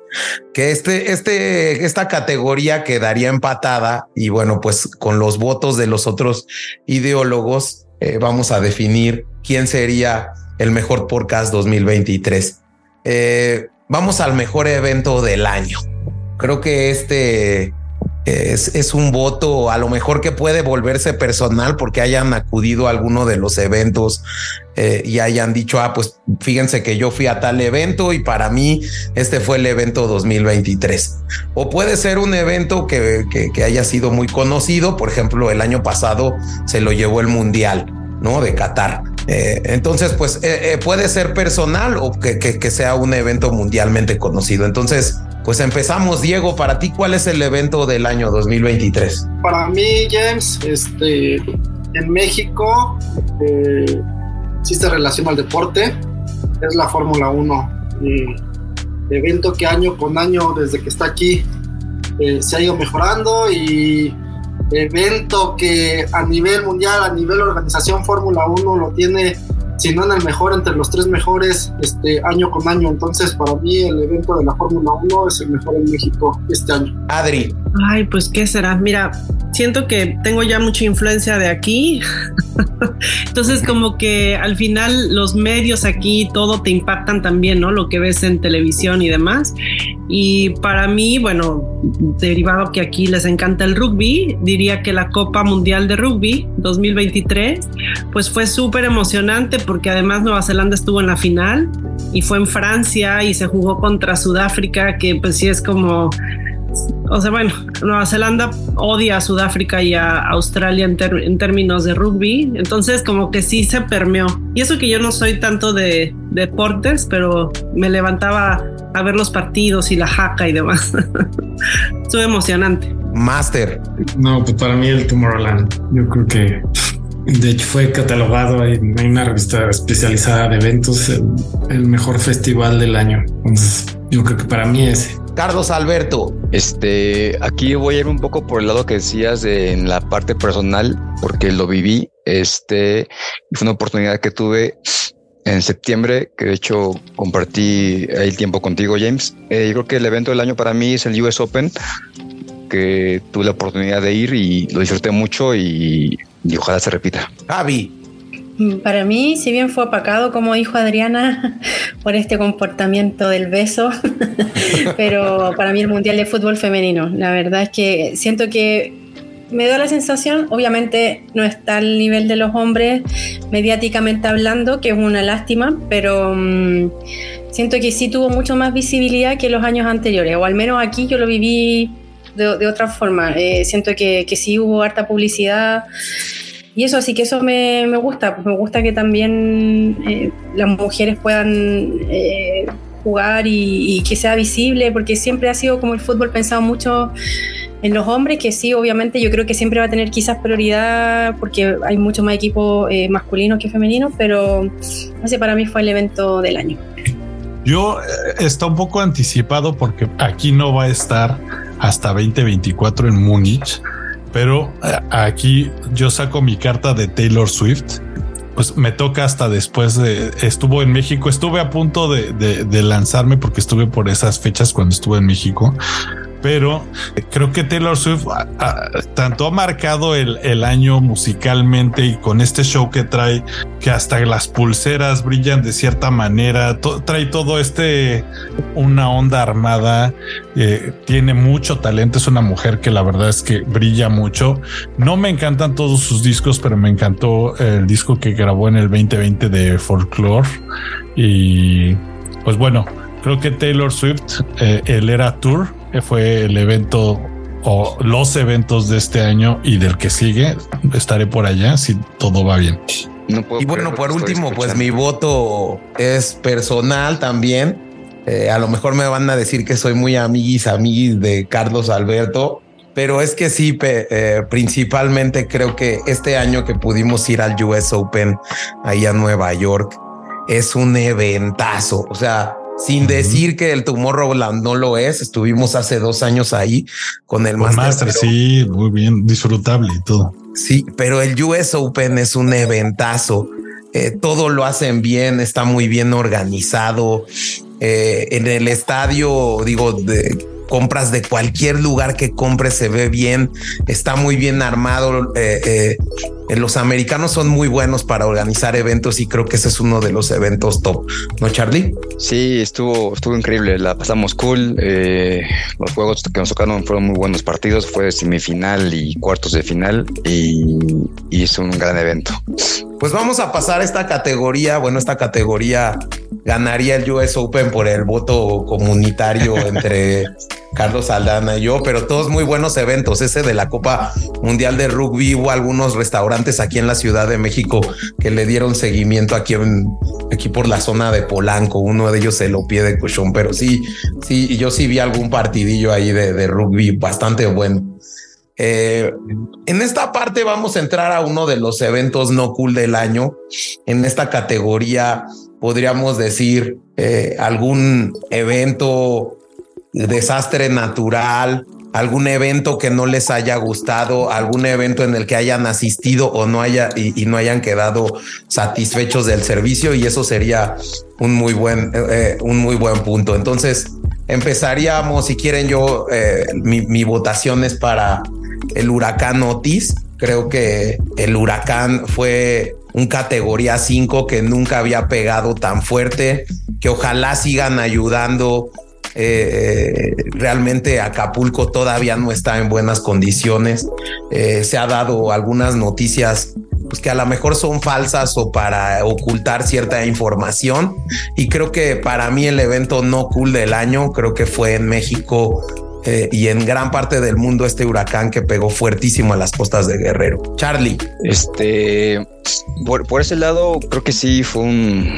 Que este, este, esta categoría quedaría empatada y bueno, pues con los votos de los otros ideólogos eh, vamos a definir quién sería el mejor podcast 2023. Eh, vamos al mejor evento del año. Creo que este es, un voto a lo mejor que puede volverse personal porque hayan acudido a alguno de los eventos eh, y hayan dicho, ah, pues fíjense que yo fui a tal evento y para mí este fue el evento 2023. O puede ser un evento que, que haya sido muy conocido, por ejemplo, el año pasado se lo llevó el Mundial, ¿no? De Qatar. Eh, entonces, pues eh, puede ser personal o que, que, sea un evento mundialmente conocido. Entonces, pues empezamos. Diego, para ti, ¿cuál es el evento del año 2023? Para mí, James, este, en México eh, existe relación al deporte, es la Fórmula 1. evento que año con año, desde que está aquí, se ha ido mejorando y evento que a nivel mundial, a nivel organización Fórmula 1 lo tiene, si no en el mejor, entre los tres mejores este año con año. Entonces, para mí el evento de la Fórmula 1 es el mejor en México este año. Adri. Ay, pues qué será. Mira, siento que tengo ya mucha influencia de aquí. Entonces, como que al final los medios aquí, todo te impactan también, ¿no? Lo que ves en televisión y demás. Y para mí, bueno, derivado que aquí les encanta el rugby, diría que la Copa Mundial de Rugby 2023, pues fue súper emocionante porque además Nueva Zelanda estuvo en la final y fue en Francia y se jugó contra Sudáfrica, que pues sí es como o sea, bueno, Nueva Zelanda odia a Sudáfrica y a Australia en, términos de rugby, entonces como que sí se permeó. Y eso que yo no soy tanto de, deportes, pero me levantaba a ver los partidos y la jaca y demás. Estuvo emocionante. Master. No, pues para mí el Tomorrowland, yo creo que de hecho fue catalogado en una revista especializada de eventos el, mejor festival del año. Entonces yo creo que para mí ese. Carlos Alberto. Este, aquí voy a ir un poco por el lado que decías de, en la parte personal, porque lo viví. Este, fue una oportunidad que tuve en septiembre, que de hecho compartí el tiempo contigo, James. Eh, yo creo que el evento del año para mí es el US Open, que tuve la oportunidad de ir y lo disfruté mucho y, y ojalá se repita. Javi. Para mí, si bien fue apacado, como dijo Adriana, por este comportamiento del beso, pero para mí el Mundial de Fútbol Femenino, la verdad es que siento que me da la sensación, obviamente no está al nivel de los hombres mediáticamente hablando, que es una lástima, pero mm, siento que sí tuvo mucho más visibilidad que los años anteriores, o al menos aquí yo lo viví de, otra forma. Eh, siento que, que sí hubo harta publicidad y eso, así que eso me, me gusta, me gusta que también eh, las mujeres puedan eh, jugar y, que sea visible, porque siempre ha sido como el fútbol pensado mucho En los hombres, que sí, obviamente yo creo que siempre va a tener quizás prioridad porque hay mucho más equipos eh, masculinos que femeninos, pero ese para mí fue el evento del año. Yo eh, está un poco anticipado porque aquí no va a estar hasta 2024 en Múnich, pero eh, aquí yo saco mi carta de Taylor Swift. Pues me toca hasta después de estuvo en México. Estuve a punto de, de lanzarme porque estuve por esas fechas cuando estuve en México, pero creo que Taylor Swift tanto ha marcado el, año musicalmente y con este show que trae, que hasta las pulseras brillan de cierta manera, trae todo este, una onda armada, eh, tiene mucho talento, es una mujer que la verdad es que brilla mucho. No me encantan todos sus discos, pero me encantó el disco que grabó en el 2020 de Folklore y pues bueno, creo que Taylor Swift, eh, Era Tour, fue el evento o los eventos de este año y del que sigue. Estaré por allá si todo va bien. y bueno, por último, pues mi voto es personal también. Eh, a lo mejor me van a decir que soy muy amiguis, amiguis de Carlos Alberto, pero es que sí, eh, principalmente creo que este año que pudimos ir al US Open ahí a Nueva York es un eventazo. O sea, sin decir que el Tomorrowland no lo es. Estuvimos hace dos años ahí con el Master. sí, muy bien, disfrutable y todo. Sí, pero el US Open es un eventazo. Eh, todo lo hacen bien, está muy bien organizado. Eh, en el estadio, digo, de, compras de cualquier lugar que compres se ve bien, está muy bien armado. Eh, eh, los americanos son muy buenos para organizar eventos y creo que ese es uno de los eventos top, ¿no, Charlie? Sí, estuvo, estuvo increíble, la pasamos cool. Eh, los juegos que nos tocaron fueron muy buenos partidos, fue semifinal y cuartos de final y, y es un gran evento. Pues vamos a pasar esta categoría. Bueno, esta categoría ganaría el US Open por el voto comunitario entre Carlos Aldana y yo, pero todos muy buenos eventos. Ese de la Copa Mundial de Rugby, hubo algunos restaurantes aquí en la Ciudad de México que le dieron seguimiento aquí, aquí por la zona de Polanco. Uno de ellos se lo pie de cochón, pero sí, sí, yo sí vi algún partidillo ahí de, de rugby bastante bueno. Eh, en esta parte vamos a entrar a uno de los eventos no cool del año. En esta categoría podríamos decir eh, algún evento desastre natural, algún evento que no les haya gustado, algún evento en el que hayan asistido o no haya y, no hayan quedado satisfechos del servicio y eso sería un muy buen eh, un muy buen punto. Entonces empezaríamos, si quieren yo, mi, mi votación es para el huracán Otis. Creo que el huracán fue un categoría 5 que nunca había pegado tan fuerte, que ojalá sigan ayudando. Eh, realmente Acapulco todavía no está en buenas condiciones. Eh, se ha dado algunas noticias pues, que a lo mejor son falsas o para ocultar cierta información. Y creo que para mí el evento no cool del año, creo que fue en México eh, y en gran parte del mundo este huracán que pegó fuertísimo a las costas de Guerrero. Charlie. Este, por, ese lado, creo que sí fue un,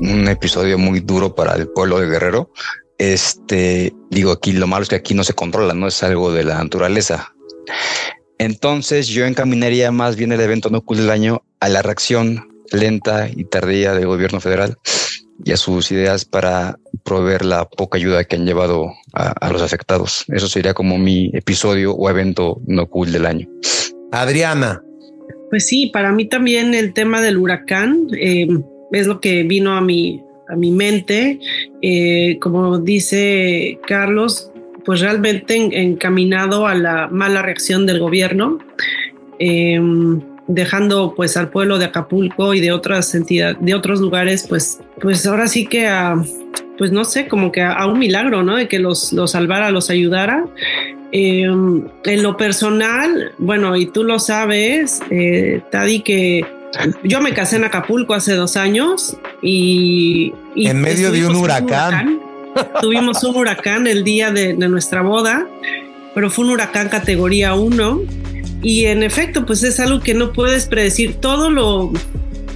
un episodio muy duro para el pueblo de Guerrero. Este, digo, aquí lo malo es que aquí no se controla, no es algo de la naturaleza. Entonces yo encaminaría más bien el evento no cool del año a la reacción lenta y tardía del gobierno federal y a sus ideas para proveer la poca ayuda que han llevado a, los afectados. Eso sería como mi episodio o evento no cool del año. Adriana. Pues sí, para mí también el tema del huracán eh, es lo que vino a mi, a mi mente. Eh, como dice Carlos, pues realmente encaminado a la mala reacción del gobierno. Eh, dejando pues al pueblo de Acapulco y de otras entidades, de otros lugares, pues, pues ahora sí que a, pues no sé, como que a, un milagro, ¿no? De que los, los salvara, los ayudara. Em, en lo personal, bueno, y tú lo sabes, eh, Tadi, que yo me casé en Acapulco hace dos años y... en medio de un huracán. Tuvimos un huracán el día de, de nuestra boda, pero fue un huracán categoría 1 y en efecto, pues es algo que no puedes predecir. Todo lo,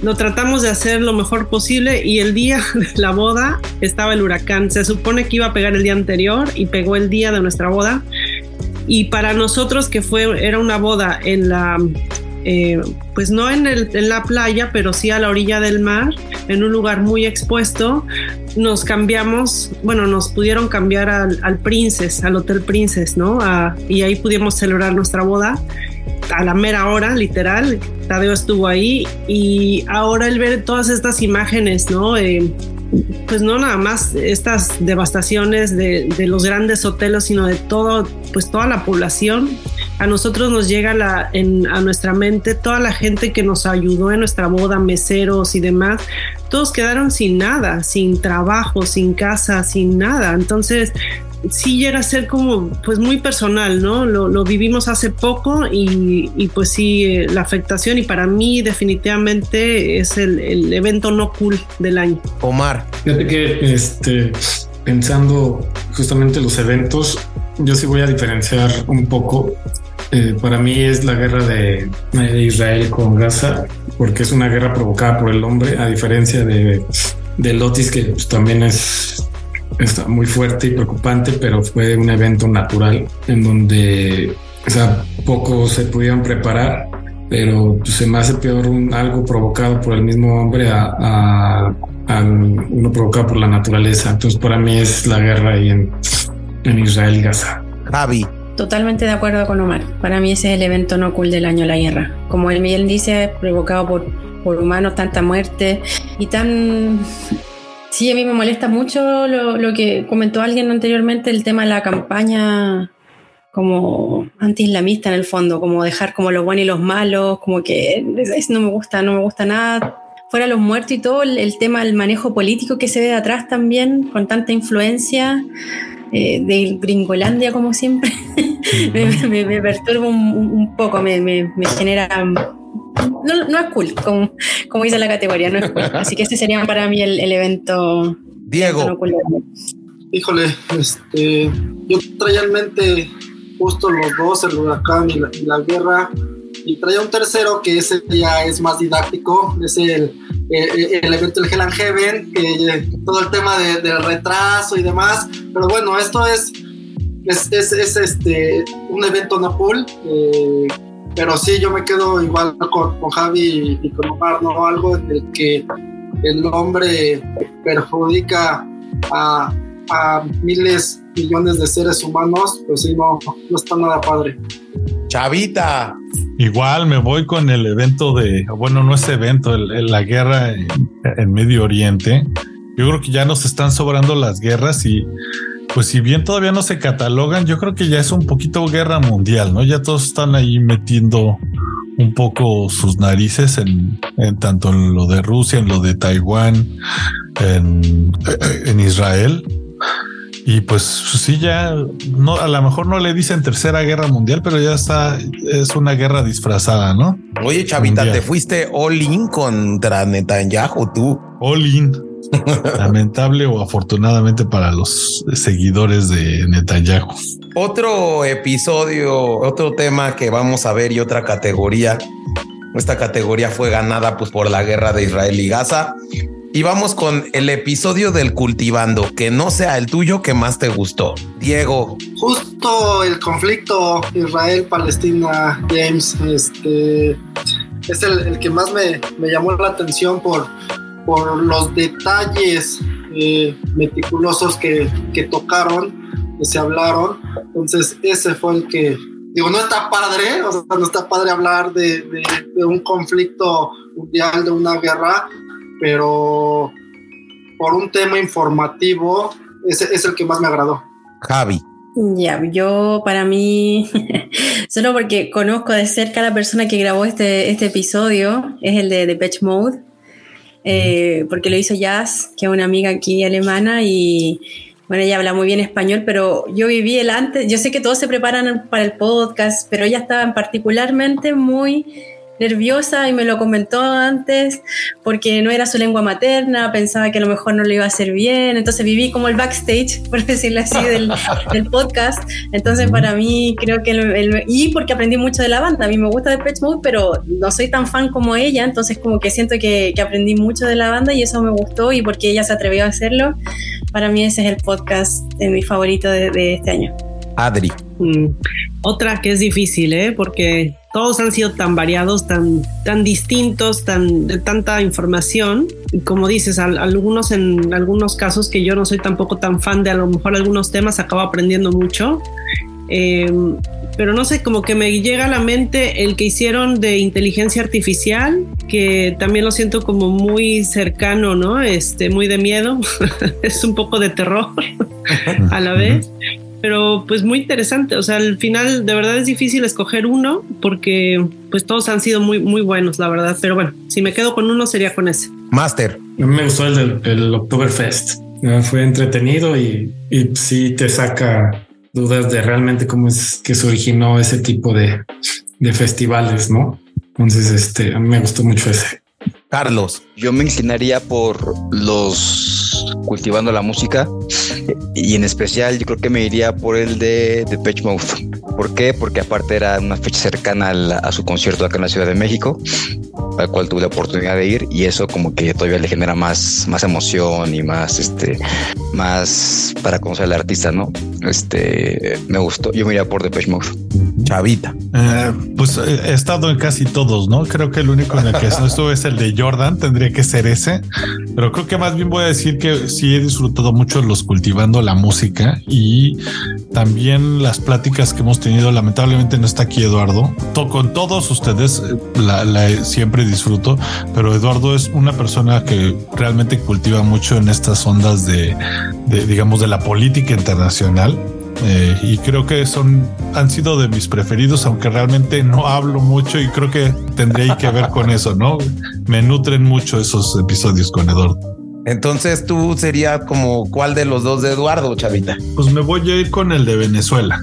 lo tratamos de hacer lo mejor posible y el día de la boda estaba el huracán. Se supone que iba a pegar el día anterior y pegó el día de nuestra boda. Y para nosotros que fue, era una boda en la, eh, pues no en, la playa, pero sí a la orilla del mar, en un lugar muy expuesto, nos cambiamos, bueno, nos pudieron cambiar al, Princess, al Hotel Princess, ¿no? y ahí pudimos celebrar nuestra boda a la mera hora, literal. Tadeo estuvo ahí y ahora el ver todas estas imágenes, ¿no? Eh, pues no nada más estas devastaciones de, de, los grandes hoteles, sino de todo, pues toda la población. A nosotros nos llega la, en, a nuestra mente toda la gente que nos ayudó en nuestra boda, meseros y demás. Todos quedaron sin nada, sin trabajo, sin casa, sin nada. Entonces, sí llega a ser como pues muy personal, ¿no? Lo, vivimos hace poco y, y pues sí, eh, la afectación y para mí definitivamente es el, el, evento no cool del año. Omar. Fíjate que este, pensando justamente los eventos, yo sí voy a diferenciar un poco. Eh, para mí es la guerra de, Israel con Gaza, porque es una guerra provocada por el hombre, a diferencia de, de Lotis, que pues, también es está muy fuerte y preocupante, pero fue un evento natural en donde o poco se pudieron preparar, pero pues, se me hace peor un, algo provocado por el mismo hombre a, uno provocado por la naturaleza. Entonces, para mí es la guerra ahí en, en Israel y Gaza. Javi. Totalmente de acuerdo con Omar. Para mí ese es el evento no cool del año, la guerra. Como el Miguel dice, provocado por, por humanos, tanta muerte y tan Sí, a mí me molesta mucho lo, lo, que comentó alguien anteriormente, el tema de la campaña como anti-islamista en el fondo, como dejar como los buenos y los malos, como que eso no me gusta, no me gusta nada. Fuera los muertos y todo, el, tema del manejo político que se ve de atrás también, con tanta influencia eh, de Gringolandia como siempre, me, me, perturba un, un poco, me, me genera no, no es cool, como, como, dice la categoría, no es cool. Así que este sería para mí el, el evento. Diego. Híjole, este, yo traía en mente justo los dos, el huracán y la, y la, guerra, y traía un tercero que ese ya es más didáctico, es el, el, el evento del Hell and Heaven, que todo el tema de, del retraso y demás, pero bueno, esto es, es, es, es este, un evento cool, eh, pero sí, yo me quedo igual con, con Javi y, con Omar, ¿no? Algo en el que el hombre perjudica a, a miles, millones de seres humanos, pues sí, no, no está nada padre. Chavita. Igual me voy con el evento de, bueno, no es evento, el, la guerra en, en Medio Oriente. Yo creo que ya nos están sobrando las guerras y pues si bien todavía no se catalogan, yo creo que ya es un poquito guerra mundial, ¿no? Ya todos están ahí metiendo un poco sus narices en, en tanto en lo de Rusia, en lo de Taiwán, en, en Israel. Y pues sí, ya no, a lo mejor no le dicen tercera guerra mundial, pero ya está, es una guerra disfrazada, ¿no? Oye, Chavita, mundial. te fuiste all in contra Netanyahu, tú. All in. Lamentable o afortunadamente para los seguidores de Netanyahu. Otro episodio, otro tema que vamos a ver y otra categoría. Esta categoría fue ganada pues por la guerra de Israel y Gaza. Y vamos con el episodio del cultivando, que no sea el tuyo que más te gustó. Diego. Justo el conflicto Israel-Palestina, James, este, es el, el que más me, me, llamó la atención por, por los detalles eh, meticulosos que, que tocaron, que se hablaron. Entonces ese fue el que, digo, no está padre, o sea, no está padre hablar de, de, de un conflicto mundial, de una guerra, pero por un tema informativo, ese es el que más me agradó. Javi. Ya, yo para mí, solo porque conozco de cerca a la persona que grabó este, este episodio, es el de Depeche Mode, eh, porque lo hizo Jazz, que es una amiga aquí alemana, y bueno, ella habla muy bien español, pero yo viví el antes, yo sé que todos se preparan para el podcast, pero ella estaba particularmente muy nerviosa y me lo comentó antes porque no era su lengua materna, pensaba que a lo mejor no lo iba a hacer bien, entonces viví como el backstage, por decirlo así, del, del podcast. Entonces para mí creo que el, el, y porque aprendí mucho de la banda, a mí me gusta Depeche Mode, pero no soy tan fan como ella, entonces como que siento que, que aprendí mucho de la banda y eso me gustó y porque ella se atrevió a hacerlo, para mí ese es el podcast de mi favorito de, de este año. Adri. Mm, otra que es difícil, ¿eh? porque todos han sido tan variados, tan, tan distintos, tan de tanta información. Y como dices, algunos en algunos casos que yo no soy tampoco tan fan de a lo mejor algunos temas, acabo aprendiendo mucho. Em, pero no sé, como que me llega a la mente el que hicieron de inteligencia artificial, que también lo siento como muy cercano, ¿no? Este, muy de miedo, es un poco de terror a la vez, pero pues muy interesante, o sea, al final de verdad es difícil escoger uno porque pues todos han sido muy, muy buenos, la verdad, pero bueno, si me quedo con uno sería con ese. Master. A mí me gustó el del Oktoberfest, fue entretenido y, y sí te saca dudas de realmente cómo es que se originó ese tipo de, de festivales, ¿no? Entonces, este, a mí me gustó mucho ese. Carlos. Yo me inclinaría por los cultivando la música y en especial yo creo que me iría por el de, de Pitch Mouth. ¿Por qué? Porque aparte era una fecha cercana a, su concierto acá en la Ciudad de México, al cual tuve la oportunidad de ir y eso como que todavía le genera más, más emoción y más, este, más para conocer al artista, ¿no? Este, me gustó. Yo me iría por Pitch Mouth. Chavita. Eh, pues eh, he estado en casi todos, ¿no? Creo que el único en el que no estuve es el de Jordan, tendría que ser ese, pero creo que más bien voy a decir que sí he disfrutado mucho los cultivando la música y también las pláticas que hemos tenido. Lamentablemente no está aquí Eduardo. con todos ustedes eh, la, siempre disfruto, pero Eduardo es una persona que realmente cultiva mucho en estas ondas de digamos, de la política internacional eh, y creo que son han sido de mis preferidos, aunque realmente no hablo mucho y creo que tendría que ver con eso, ¿no? Me nutren mucho esos episodios con Eduardo. Entonces tú sería como cuál de los dos de Eduardo, Chavita. Pues me voy a ir con el de Venezuela.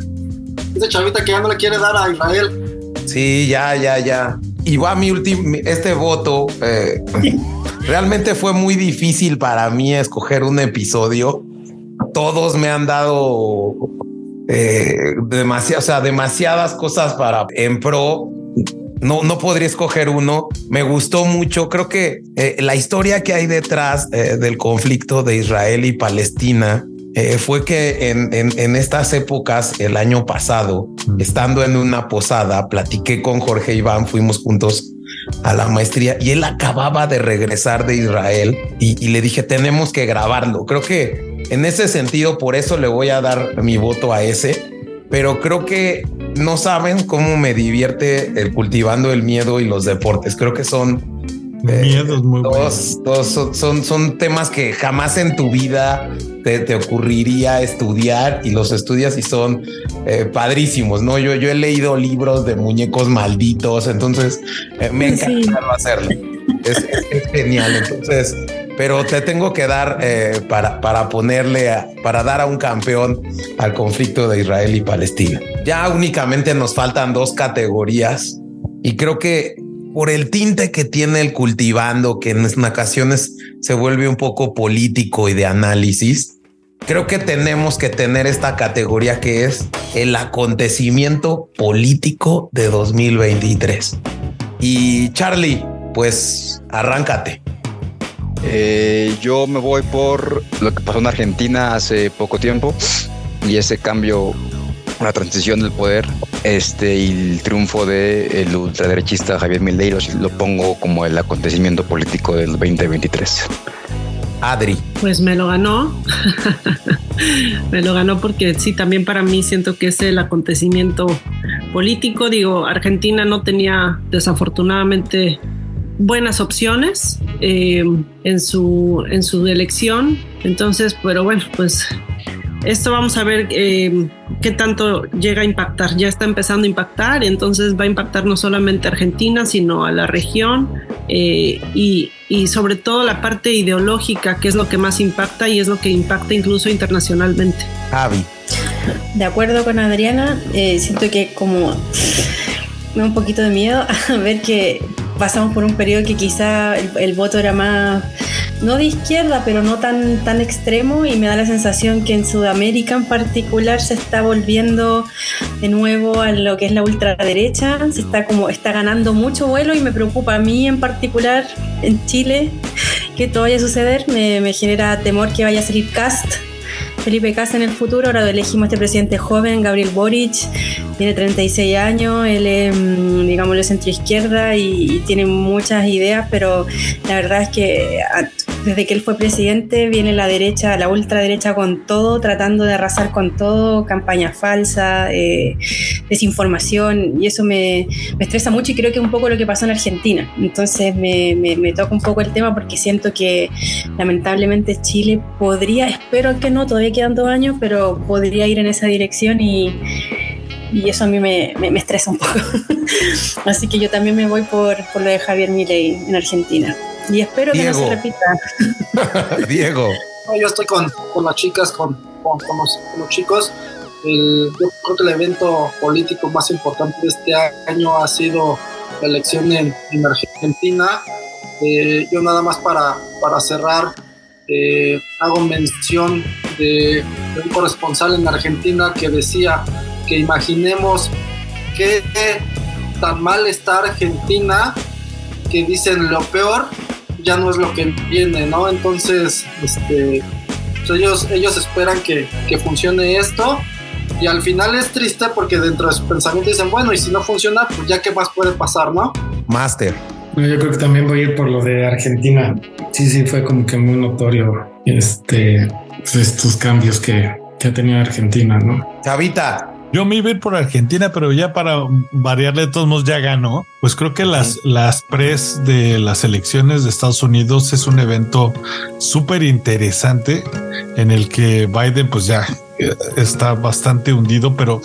Ese Chavita que ya no le quiere dar a Israel. Sí, ya, ya, ya. Y va mi último, este voto. Eh, realmente fue muy difícil para mí escoger un episodio. Todos me han dado eh, demasiado, o sea, demasiadas cosas para en pro. No, no podría escoger uno. Me gustó mucho. Creo que eh, la historia que hay detrás eh, del conflicto de Israel y Palestina fue que en, en, estas épocas, el año pasado, mm. estando en una posada, platiqué con Jorge Iván, fuimos juntos a la maestría y él acababa de regresar de Israel y, y le dije, tenemos que grabarlo. Creo que en ese sentido, por eso le voy a dar mi voto a ese, pero creo que no saben cómo me divierte el cultivando el miedo y los deportes. Creo que son eh, miedos muy dos, son, son, temas que jamás en tu vida te, ocurriría estudiar y los estudias y son eh, padrísimos, ¿no? Yo, yo he leído libros de muñecos malditos, entonces eh, me encanta hacerlo. es, genial. Entonces, pero te tengo que dar eh, para, para ponerle, para dar a un campeón al conflicto de Israel y Palestina. Ya únicamente nos faltan dos categorías y creo que por el tinte que tiene el cultivando, que en ocasiones se vuelve un poco político y de análisis, creo que tenemos que tener esta categoría que es el acontecimiento político de 2023. Y Charlie, pues arráncate. Eh, yo me voy por lo que pasó en Argentina hace poco tiempo y ese cambio, la transición del poder, este y el triunfo del de ultraderechista Javier Milei lo pongo como el acontecimiento político del 2023. Adri. Pues me lo ganó. me lo ganó porque sí, también para mí siento que es el acontecimiento político. Digo, Argentina no tenía desafortunadamente buenas opciones eh, en, su, en su elección. Entonces, pero bueno, pues esto vamos a ver eh, qué tanto llega a impactar. Ya está empezando a impactar, entonces va a impactar no solamente a Argentina, sino a la región eh, y, y, sobre todo la parte ideológica, que es lo que más impacta y es lo que impacta incluso internacionalmente. Javi. De acuerdo con Adriana, siento que como me da un poquito de miedo a ver que pasamos por un periodo que quizá el, voto era más, no de izquierda, pero no tan, tan extremo y me da la sensación que en Sudamérica en particular se está volviendo de nuevo a lo que es la ultraderecha, se está como, está ganando mucho vuelo y me preocupa a mí en particular en Chile que todo vaya a suceder, me, me genera temor que vaya a salir Cast Felipe Casa en el futuro. Ahora elegimos este presidente joven, Gabriel Boric. Tiene 36 años, él es, mm, digamos, de centro izquierda y, tiene muchas ideas, pero la verdad es que desde que él fue presidente viene la derecha, la ultraderecha con todo, tratando de arrasar con todo, campaña falsa, eh, desinformación, y eso me, estresa mucho y creo que es un poco lo que pasó en Argentina. Entonces me, me, me toca un poco el tema porque siento que lamentablemente Chile podría, espero que no, todavía quedan dos años, pero podría ir en esa dirección y, y eso a mí me, me, estresa un poco. Así que yo también me voy por, por lo de Javier Milei en Argentina. Y espero que no se repita. Diego. yo estoy con, con, las chicas, con, con, los, chicos. El, yo creo que el evento político más importante de este año ha sido la elección en, en Argentina. Eh, yo nada más para, para cerrar, eh, hago mención de, de, un corresponsal en Argentina que decía que imaginemos qué tan mal está Argentina que dicen lo peor ya no es lo que viene, ¿no? Entonces, este, pues ellos, ellos esperan que, que funcione esto y al final es triste porque dentro de su pensamiento dicen, bueno, y si no funciona, pues ya qué más puede pasar, ¿no? Master. Yo creo que también voy a ir por lo de Argentina. Sí, sí, fue como que muy notorio este, pues, estos cambios que, que ha tenido Argentina, ¿no? Chavita, yo me iba a ir por Argentina, pero ya para variarle de todos modos ya ganó. Pues creo que las, las pres de las elecciones de Estados Unidos es un evento súper interesante en el que Biden pues ya eh, está bastante hundido, pero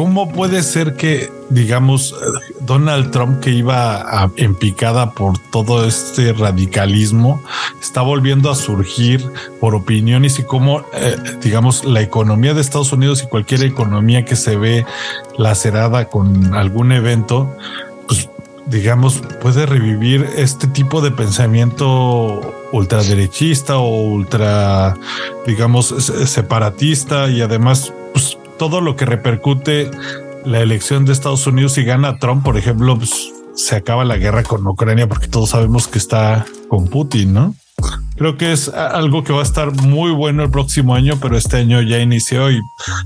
¿Cómo puede ser que, digamos, Donald Trump, que iba en picada por todo este radicalismo, está volviendo a surgir por opiniones y cómo, eh, digamos, la economía de Estados Unidos y cualquier economía que se ve lacerada con algún evento, pues, digamos, puede revivir este tipo de pensamiento ultraderechista o ultra, digamos, separatista y además, todo lo que repercute la elección de Estados Unidos y gana Trump, por ejemplo, pues, se acaba la guerra con Ucrania porque todos sabemos que está con Putin, ¿no? Creo que es algo que va a estar muy bueno el próximo año, pero este año ya inició y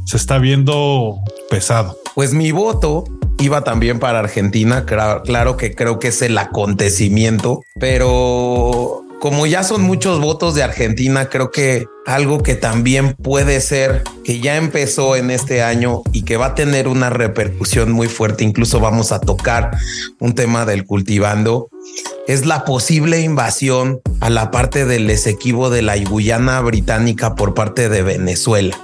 se está viendo pesado. Pues mi voto iba también para Argentina. Claro que creo que es el acontecimiento, pero como ya son muchos votos de Argentina, creo que algo que también puede ser que ya empezó en este año y que va a tener una repercusión muy fuerte, incluso vamos a tocar un tema del cultivando, es la posible invasión a la parte del Esequibo de la Guyana británica por parte de Venezuela.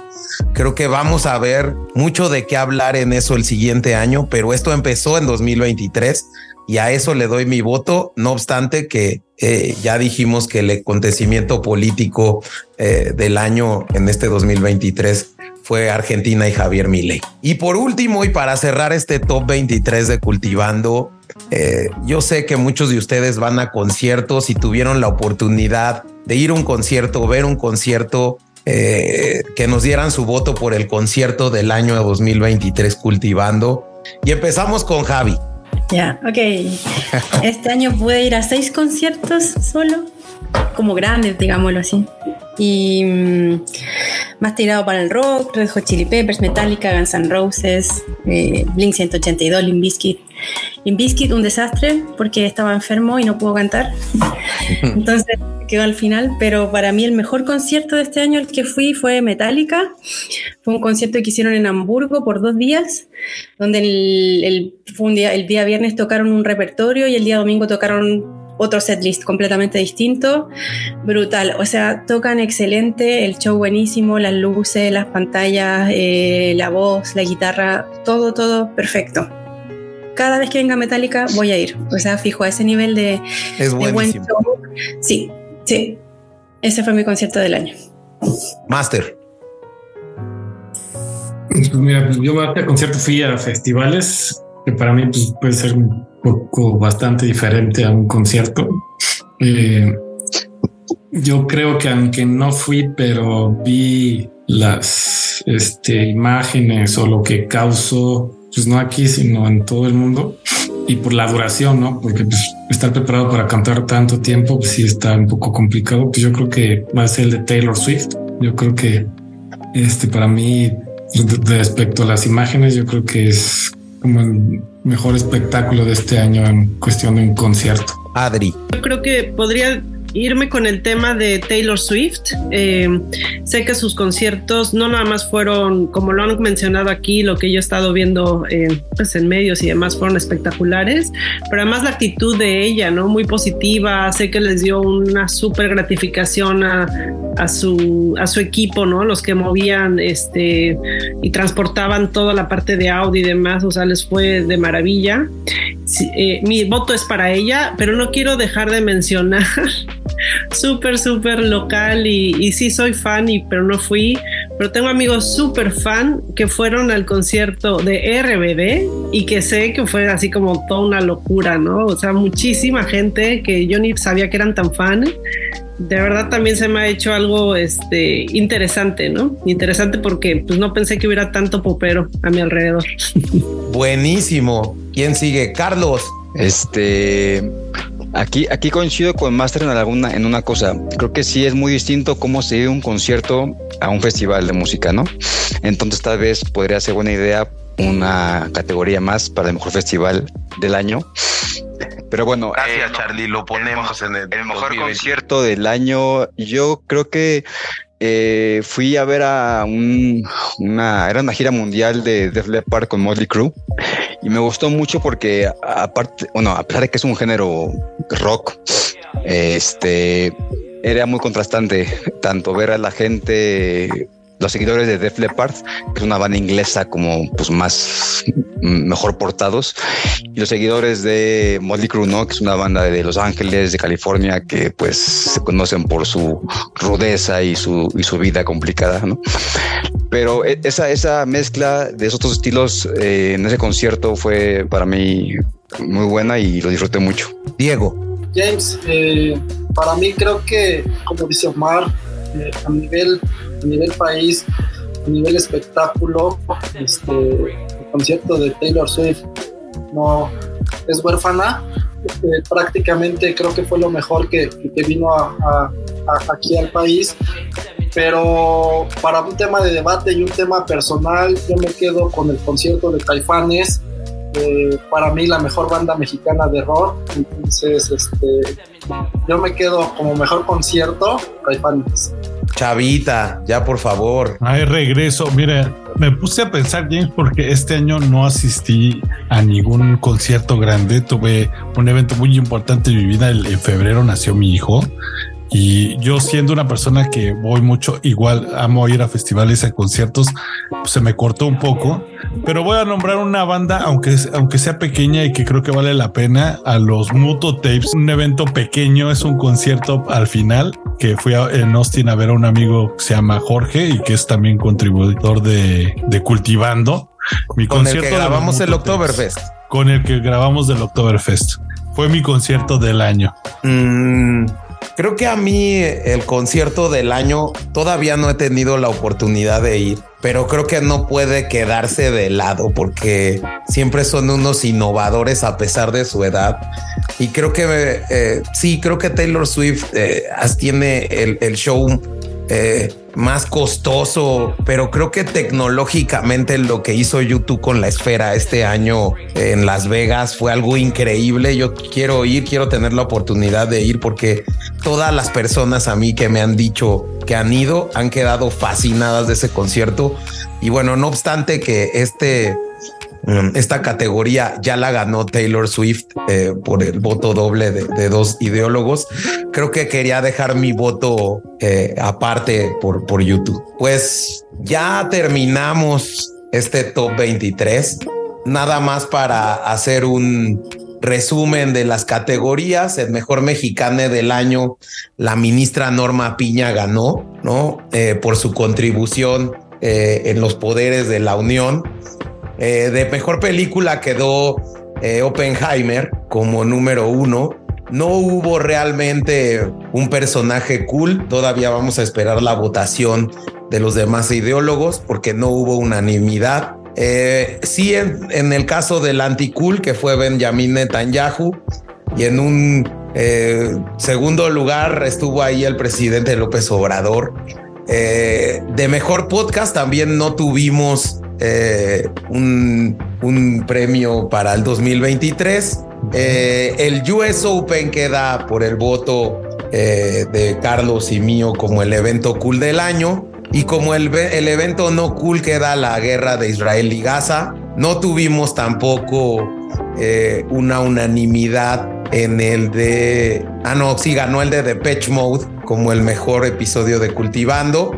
Creo que vamos a ver mucho de qué hablar en eso el siguiente año, pero esto empezó en 2023 y a eso le doy mi voto, no obstante que eh, ya dijimos que el acontecimiento político eh, del año en este 2023 fue Argentina y Javier Milei. Y por último, y para cerrar este top 23 de Cultivando, eh, yo sé que muchos de ustedes van a conciertos y tuvieron la oportunidad de ir a un concierto, ver un concierto, que nos dieran su voto por el concierto del año 2023 Cultivando. Y empezamos con Javi. Ya, ok. Este año pude ir a seis conciertos solo, como grandes, digámoslo así. Y mm, más tirado para el rock, Red Hot Chili Peppers, Metallica, Guns N' Roses, eh, Blink 182, Limp Bizkit. Limp Bizkit, un desastre porque estaba enfermo y no pudo cantar. Entonces quedó al final, pero para mí el mejor concierto de este año el que fui fue Metallica. Fue un concierto que hicieron en Hamburgo por dos días, donde el, día, el día viernes tocaron un repertorio y el día domingo tocaron otro setlist completamente distinto, brutal. O sea, tocan excelente, el show buenísimo, las luces, las pantallas, eh, la voz, la guitarra, todo, todo perfecto. Cada vez que venga Metallica voy a ir. O sea, fijo a ese nivel de, es de buen show. Sí, sí. Ese fue mi concierto del año. Master. Pues mira, pues yo a este concierto fui a festivales que para mí pues, puede ser poco bastante diferente a un concierto. Eh, yo creo que aunque no fui, pero vi las este, imágenes o lo que causó, pues no aquí, sino en todo el mundo. Y por la duración, ¿no? Porque pues, estar preparado para cantar tanto tiempo, pues sí está un poco complicado. Pues yo creo que va a ser el de Taylor Swift. Yo creo que Este, para mí, respecto a las imágenes, yo creo que es como mejor espectáculo de este año en cuestión de un concierto. Adri. Yo creo que podría irme con el tema de Taylor Swift. Eh, sé que sus conciertos no nada más fueron, como lo han mencionado aquí, lo que yo he estado viendo eh, pues en medios y demás fueron espectaculares, pero además la actitud de ella, ¿no? Muy positiva. Sé que les dio una súper gratificación a, a, su, a su equipo, ¿no? Los que movían este, y transportaban toda la parte de audio y demás, o sea, les fue de maravilla. Eh, mi voto es para ella, pero no quiero dejar de mencionar súper, súper local y, y, sí soy fan, y, pero no fui. Pero tengo amigos súper fan que fueron al concierto de RBD y que sé que fue así como toda una locura, ¿no? O sea, muchísima gente que yo ni sabía que eran tan fan. De verdad también se me ha hecho algo este, interesante, ¿no? Interesante porque pues no pensé que hubiera tanto popero a mi alrededor. Buenísimo. ¿Quién sigue? Carlos. Este, Aquí, aquí coincido con Master en alguna, en una cosa. Creo que sí es muy distinto cómo se vive un concierto a un festival de música, ¿no? Entonces tal vez podría ser buena idea una categoría más para el mejor festival del año. Pero bueno, gracias eh, Charlie, lo ponemos en el, el mejor concierto del año. Yo creo que eh, fui a ver a un, una, era una gira mundial de Def Leppard con Motley Crue y me gustó mucho porque aparte, bueno, a pesar de que es un género rock, este, era muy contrastante tanto ver a la gente los seguidores de Def Leppard, que es una banda inglesa como pues más mm, mejor portados, y los seguidores de Motley Crue, ¿no? que es una banda de Los Ángeles, de California, que pues se conocen por su rudeza y su, y su vida complicada, ¿no? Pero e, esa, esa mezcla de esos dos estilos eh, en ese concierto fue para mí muy buena y lo disfruté mucho. Diego. James, eh, para mí creo que, como dice Omar, eh, a nivel a nivel país, a nivel espectáculo, este, el concierto de Taylor Swift no es huérfana. Eh, prácticamente creo que fue lo mejor que, que vino a, aquí al país. Pero para un tema de debate y un tema personal, yo me quedo con el concierto de Caifanes. Eh, para mí la mejor banda mexicana de rock. Entonces, este, yo me quedo como mejor concierto, Caifanes. Chavita, ya por favor. Ay, regreso. Mire, me puse a pensar, James, porque este año no asistí a ningún concierto grande. Tuve un evento muy importante en mi vida. En febrero nació mi hijo y yo siendo una persona que voy mucho, igual amo ir a festivales, a conciertos, pues se me cortó un poco, pero voy a nombrar una banda, aunque, aunque sea pequeña y que creo que vale la pena, a los Muto Tapes, un evento pequeño, es un concierto al final, que fui en Austin a ver a un amigo que se llama Jorge y que es también contribuidor de, de Cultivando. Mi con concierto el que grabamos el Oktoberfest. Con el que grabamos del Oktoberfest. Fue mi concierto del año. Mm, Creo que a mí el concierto del año todavía no he tenido la oportunidad de ir, pero creo que no puede quedarse de lado porque siempre son unos innovadores a pesar de su edad. Y creo que eh, sí, creo que Taylor Swift eh, tiene el, el show eh, más costoso, pero creo que tecnológicamente lo que hizo YouTube con la esfera este año en Las Vegas fue algo increíble. Yo quiero ir, quiero tener la oportunidad de ir porque todas las personas a mí que me han dicho que han ido han quedado fascinadas de ese concierto. Y bueno, no obstante que este esta categoría ya la ganó Taylor Swift eh, por el voto doble de, dos ideólogos. Creo que quería dejar mi voto eh, aparte por, por YouTube. Pues ya terminamos este top 23. Nada más para hacer un resumen de las categorías. El mejor mexicano del año, la ministra Norma Piña ganó, ¿no? Eh, por su contribución en los poderes de la Unión eh, de mejor película quedó eh, Oppenheimer como número uno. No hubo realmente un personaje cool. Todavía vamos a esperar la votación de los demás ideólogos porque no hubo unanimidad. Eh, sí, en, el caso del anti-cool, que fue Benjamin Netanyahu, y en un segundo lugar estuvo ahí el presidente López Obrador. Eh, de mejor podcast también no tuvimos eh, un, un, premio para el 2023. Eh, el US Open queda por el voto de Carlos y mío como el evento cool del año. Y como el, el evento no cool queda la guerra de Israel y Gaza, no tuvimos tampoco una unanimidad en el de. Ah, no, sí, ganó el de Depeche Mode como el mejor episodio de Cultivando.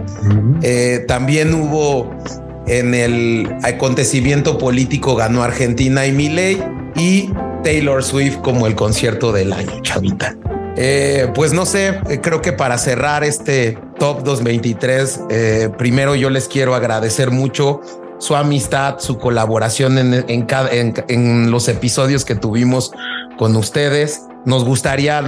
Eh, también hubo en el acontecimiento político, ganó Argentina y Miley y Taylor Swift como el concierto del año, chavita. Eh, pues no sé, eh, creo que para cerrar este top 223, primero yo les quiero agradecer mucho su amistad, su colaboración en, en, los episodios que tuvimos con ustedes. Nos gustaría,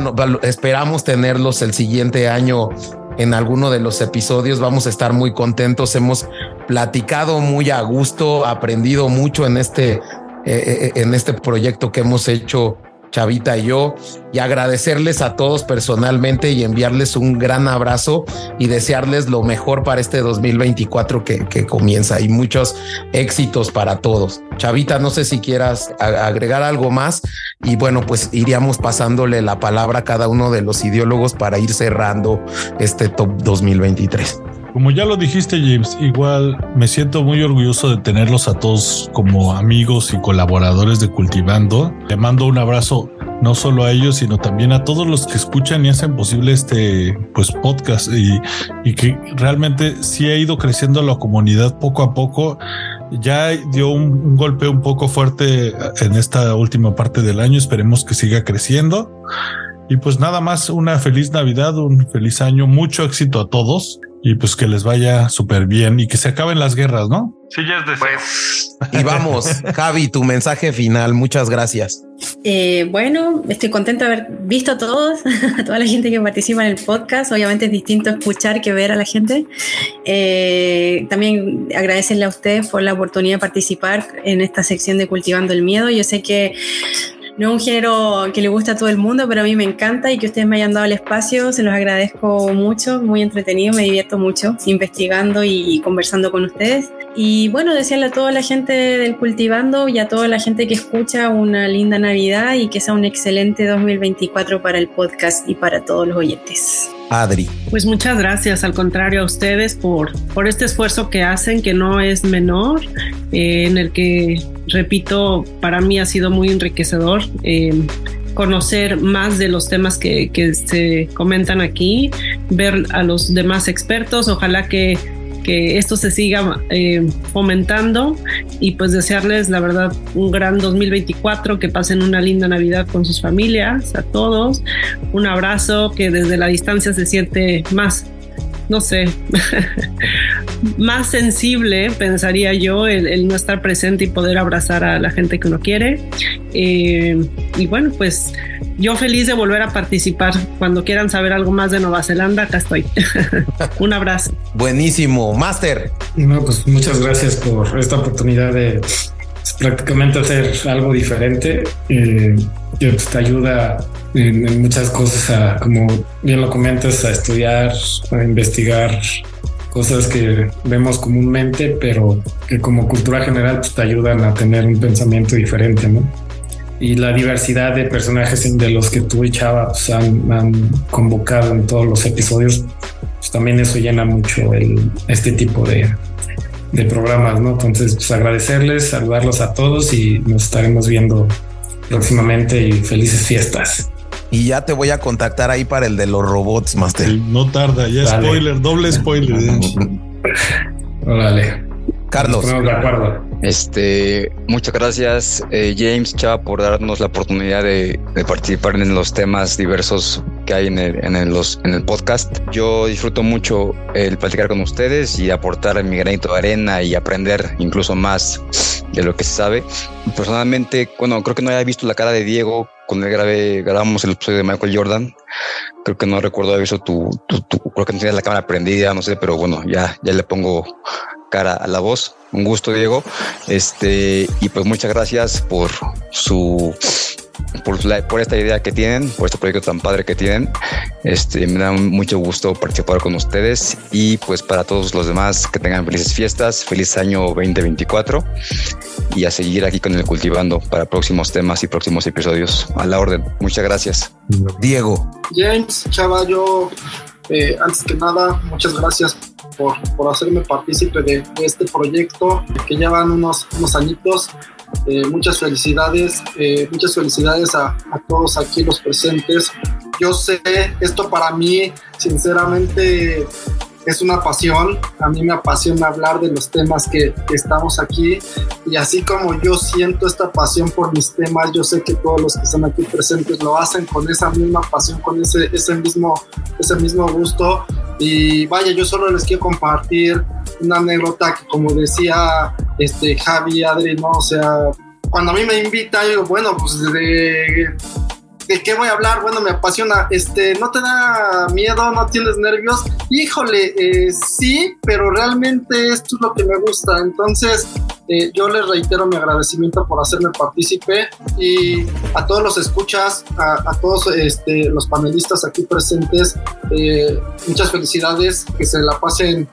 esperamos tenerlos el siguiente año en alguno de los episodios. Vamos a estar muy contentos. Hemos platicado muy a gusto, aprendido mucho en este, eh, eh, en este proyecto que hemos hecho Chavita y yo, y agradecerles a todos personalmente y enviarles un gran abrazo y desearles lo mejor para este 2024 que, que comienza y muchos éxitos para todos. Chavita, no sé si quieras agregar algo más y bueno, pues iríamos pasándole la palabra a cada uno de los ideólogos para ir cerrando este top 2023. Como ya lo dijiste, James, igual me siento muy orgulloso de tenerlos a todos como amigos y colaboradores de Cultivando. Le mando un abrazo no solo a ellos, sino también a todos los que escuchan y hacen posible este pues podcast y, que realmente sí ha ido creciendo la comunidad poco a poco. Ya dio un, un golpe un poco fuerte en esta última parte del año. Esperemos que siga creciendo. Y pues nada más, una feliz Navidad, un feliz año, mucho éxito a todos y pues que les vaya súper bien y que se acaben las guerras, ¿no? Sí, ya es de pues. Y vamos, Javi, tu mensaje final. Muchas gracias. Eh, bueno, estoy contento de haber visto a todos, a toda la gente que participa en el podcast. Obviamente es distinto escuchar que ver a la gente. Eh, también agradecerle a ustedes por la oportunidad de participar en esta sección de Cultivando el Miedo. Yo sé que no es un género que le gusta a todo el mundo, pero a mí me encanta y que ustedes me hayan dado el espacio, se los agradezco mucho, muy entretenido, me divierto mucho investigando y conversando con ustedes. Y bueno, desearle a toda la gente del Cultivando y a toda la gente que escucha una linda Navidad y que sea un excelente 2024 para el podcast y para todos los oyentes. Adri. Pues muchas gracias, al contrario a ustedes por, por este esfuerzo que hacen, que no es menor, eh, en el que, repito, para mí ha sido muy enriquecedor. Eh, conocer más de los temas que, que se comentan aquí, ver a los demás expertos, ojalá que que esto se siga eh, fomentando y pues desearles la verdad un gran 2024, que pasen una linda Navidad con sus familias, a todos, un abrazo que desde la distancia se siente más no sé, más sensible, pensaría yo, el, no estar presente y poder abrazar a la gente que uno quiere. Eh, y bueno, pues yo feliz de volver a participar. Cuando quieran saber algo más de Nueva Zelanda, acá estoy. Un abrazo. Buenísimo, Master. No, pues muchas gracias por esta oportunidad de prácticamente hacer algo diferente. Eh, que te ayuda en, muchas cosas a, como bien lo comentas, a estudiar, a investigar cosas que vemos comúnmente, pero que como cultura general pues, te ayudan a tener un pensamiento diferente, ¿no? Y la diversidad de personajes de los que tú y Chava pues, han, convocado en todos los episodios, pues también eso llena mucho el, este tipo de, de programas, ¿no? Entonces, pues agradecerles, saludarlos a todos y nos estaremos viendo próximamente y felices fiestas. Y ya te voy a contactar ahí para el de los robots, Master. no tarda, ya spoiler, doble spoiler. Órale. Carlos. de acuerdo. Este, muchas gracias, eh, James Chava, por darnos la oportunidad de, participar en los temas diversos que hay en el, en, el, los, en el podcast. Yo disfruto mucho el platicar con ustedes y aportar mi granito de arena y aprender incluso más de lo que se sabe. Personalmente, bueno, creo que no había visto la cara de Diego cuando grabé, grabamos el episodio de Michael Jordan. Creo que no recuerdo haber visto tu, tu, creo que no tenías la cámara prendida, no sé, pero bueno, ya, ya le pongo cara a la voz. Un gusto, Diego. Este, y pues muchas gracias por su por, por esta idea que tienen, por este proyecto tan padre que tienen. Este, me da mucho gusto participar con ustedes y pues para todos los demás que tengan felices fiestas, feliz año 2024 y a seguir aquí con el cultivando para próximos temas y próximos episodios. A la orden. Muchas gracias. Diego. James, Chava, yo eh, antes que nada, muchas gracias por, por hacerme partícipe de, este proyecto que llevan unos, unos añitos. Eh, muchas felicidades, eh, muchas felicidades a, a, todos aquí los presentes. Yo sé, esto para mí, sinceramente, es una pasión. A mí me apasiona hablar de los temas que, estamos aquí. Y así como yo siento esta pasión por mis temas, yo sé que todos los que están aquí presentes lo hacen con esa misma pasión, con ese, ese, mismo, ese mismo gusto. Y vaya, yo solo les quiero compartir una anécdota que como decía este Javi, Adri, ¿no? O sea, cuando a mí me invita, yo bueno, pues de ¿De qué voy a hablar? Bueno, me apasiona. Este, ¿no te da miedo? ¿No tienes nervios? Híjole, eh, sí, pero realmente esto es lo que me gusta. Entonces, eh, yo les reitero mi agradecimiento por hacerme partícipe y a todos los escuchas, a, todos este, los panelistas aquí presentes, eh, muchas felicidades, que se la pasen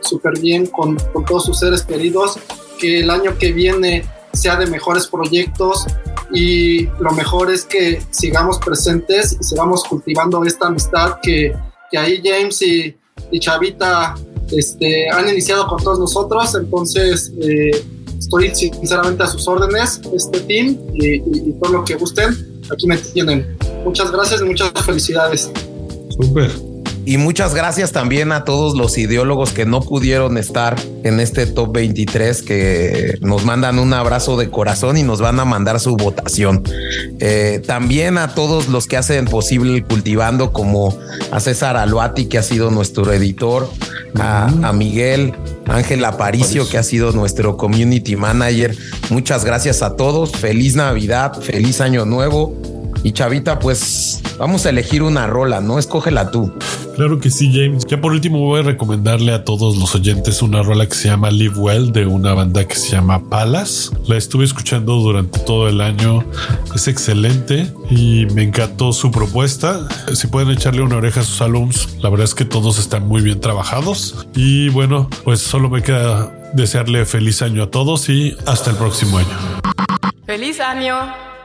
súper bien con, con todos sus seres queridos, que el año que viene sea de mejores proyectos y lo mejor es que sigamos presentes y sigamos cultivando esta amistad que, que ahí James y, y, Chavita este, han iniciado con todos nosotros. Entonces, eh, estoy sinceramente a sus órdenes, este team y, todo lo que gusten. Aquí me tienen. Muchas gracias y muchas felicidades. Súper. Y muchas gracias también a todos los ideólogos que no pudieron estar en este top 23, que nos mandan un abrazo de corazón y nos van a mandar su votación. Eh, también a todos los que hacen posible el cultivando, como a César Aluati, que ha sido nuestro editor, a, a Miguel, Ángel Aparicio, que ha sido nuestro community manager. Muchas gracias a todos. Feliz Navidad, feliz Año Nuevo. Y Chavita, pues vamos a elegir una rola, ¿no? Escógela tú. Claro que sí, James. Ya por último voy a recomendarle a todos los oyentes una rola que se llama Live Well de una banda que se llama Palas. La estuve escuchando durante todo el año. Es excelente y me encantó su propuesta. Si pueden echarle una oreja a sus álbums, la verdad es que todos están muy bien trabajados. Y bueno, pues solo me queda desearle feliz año a todos y hasta el próximo año. ¡Feliz año!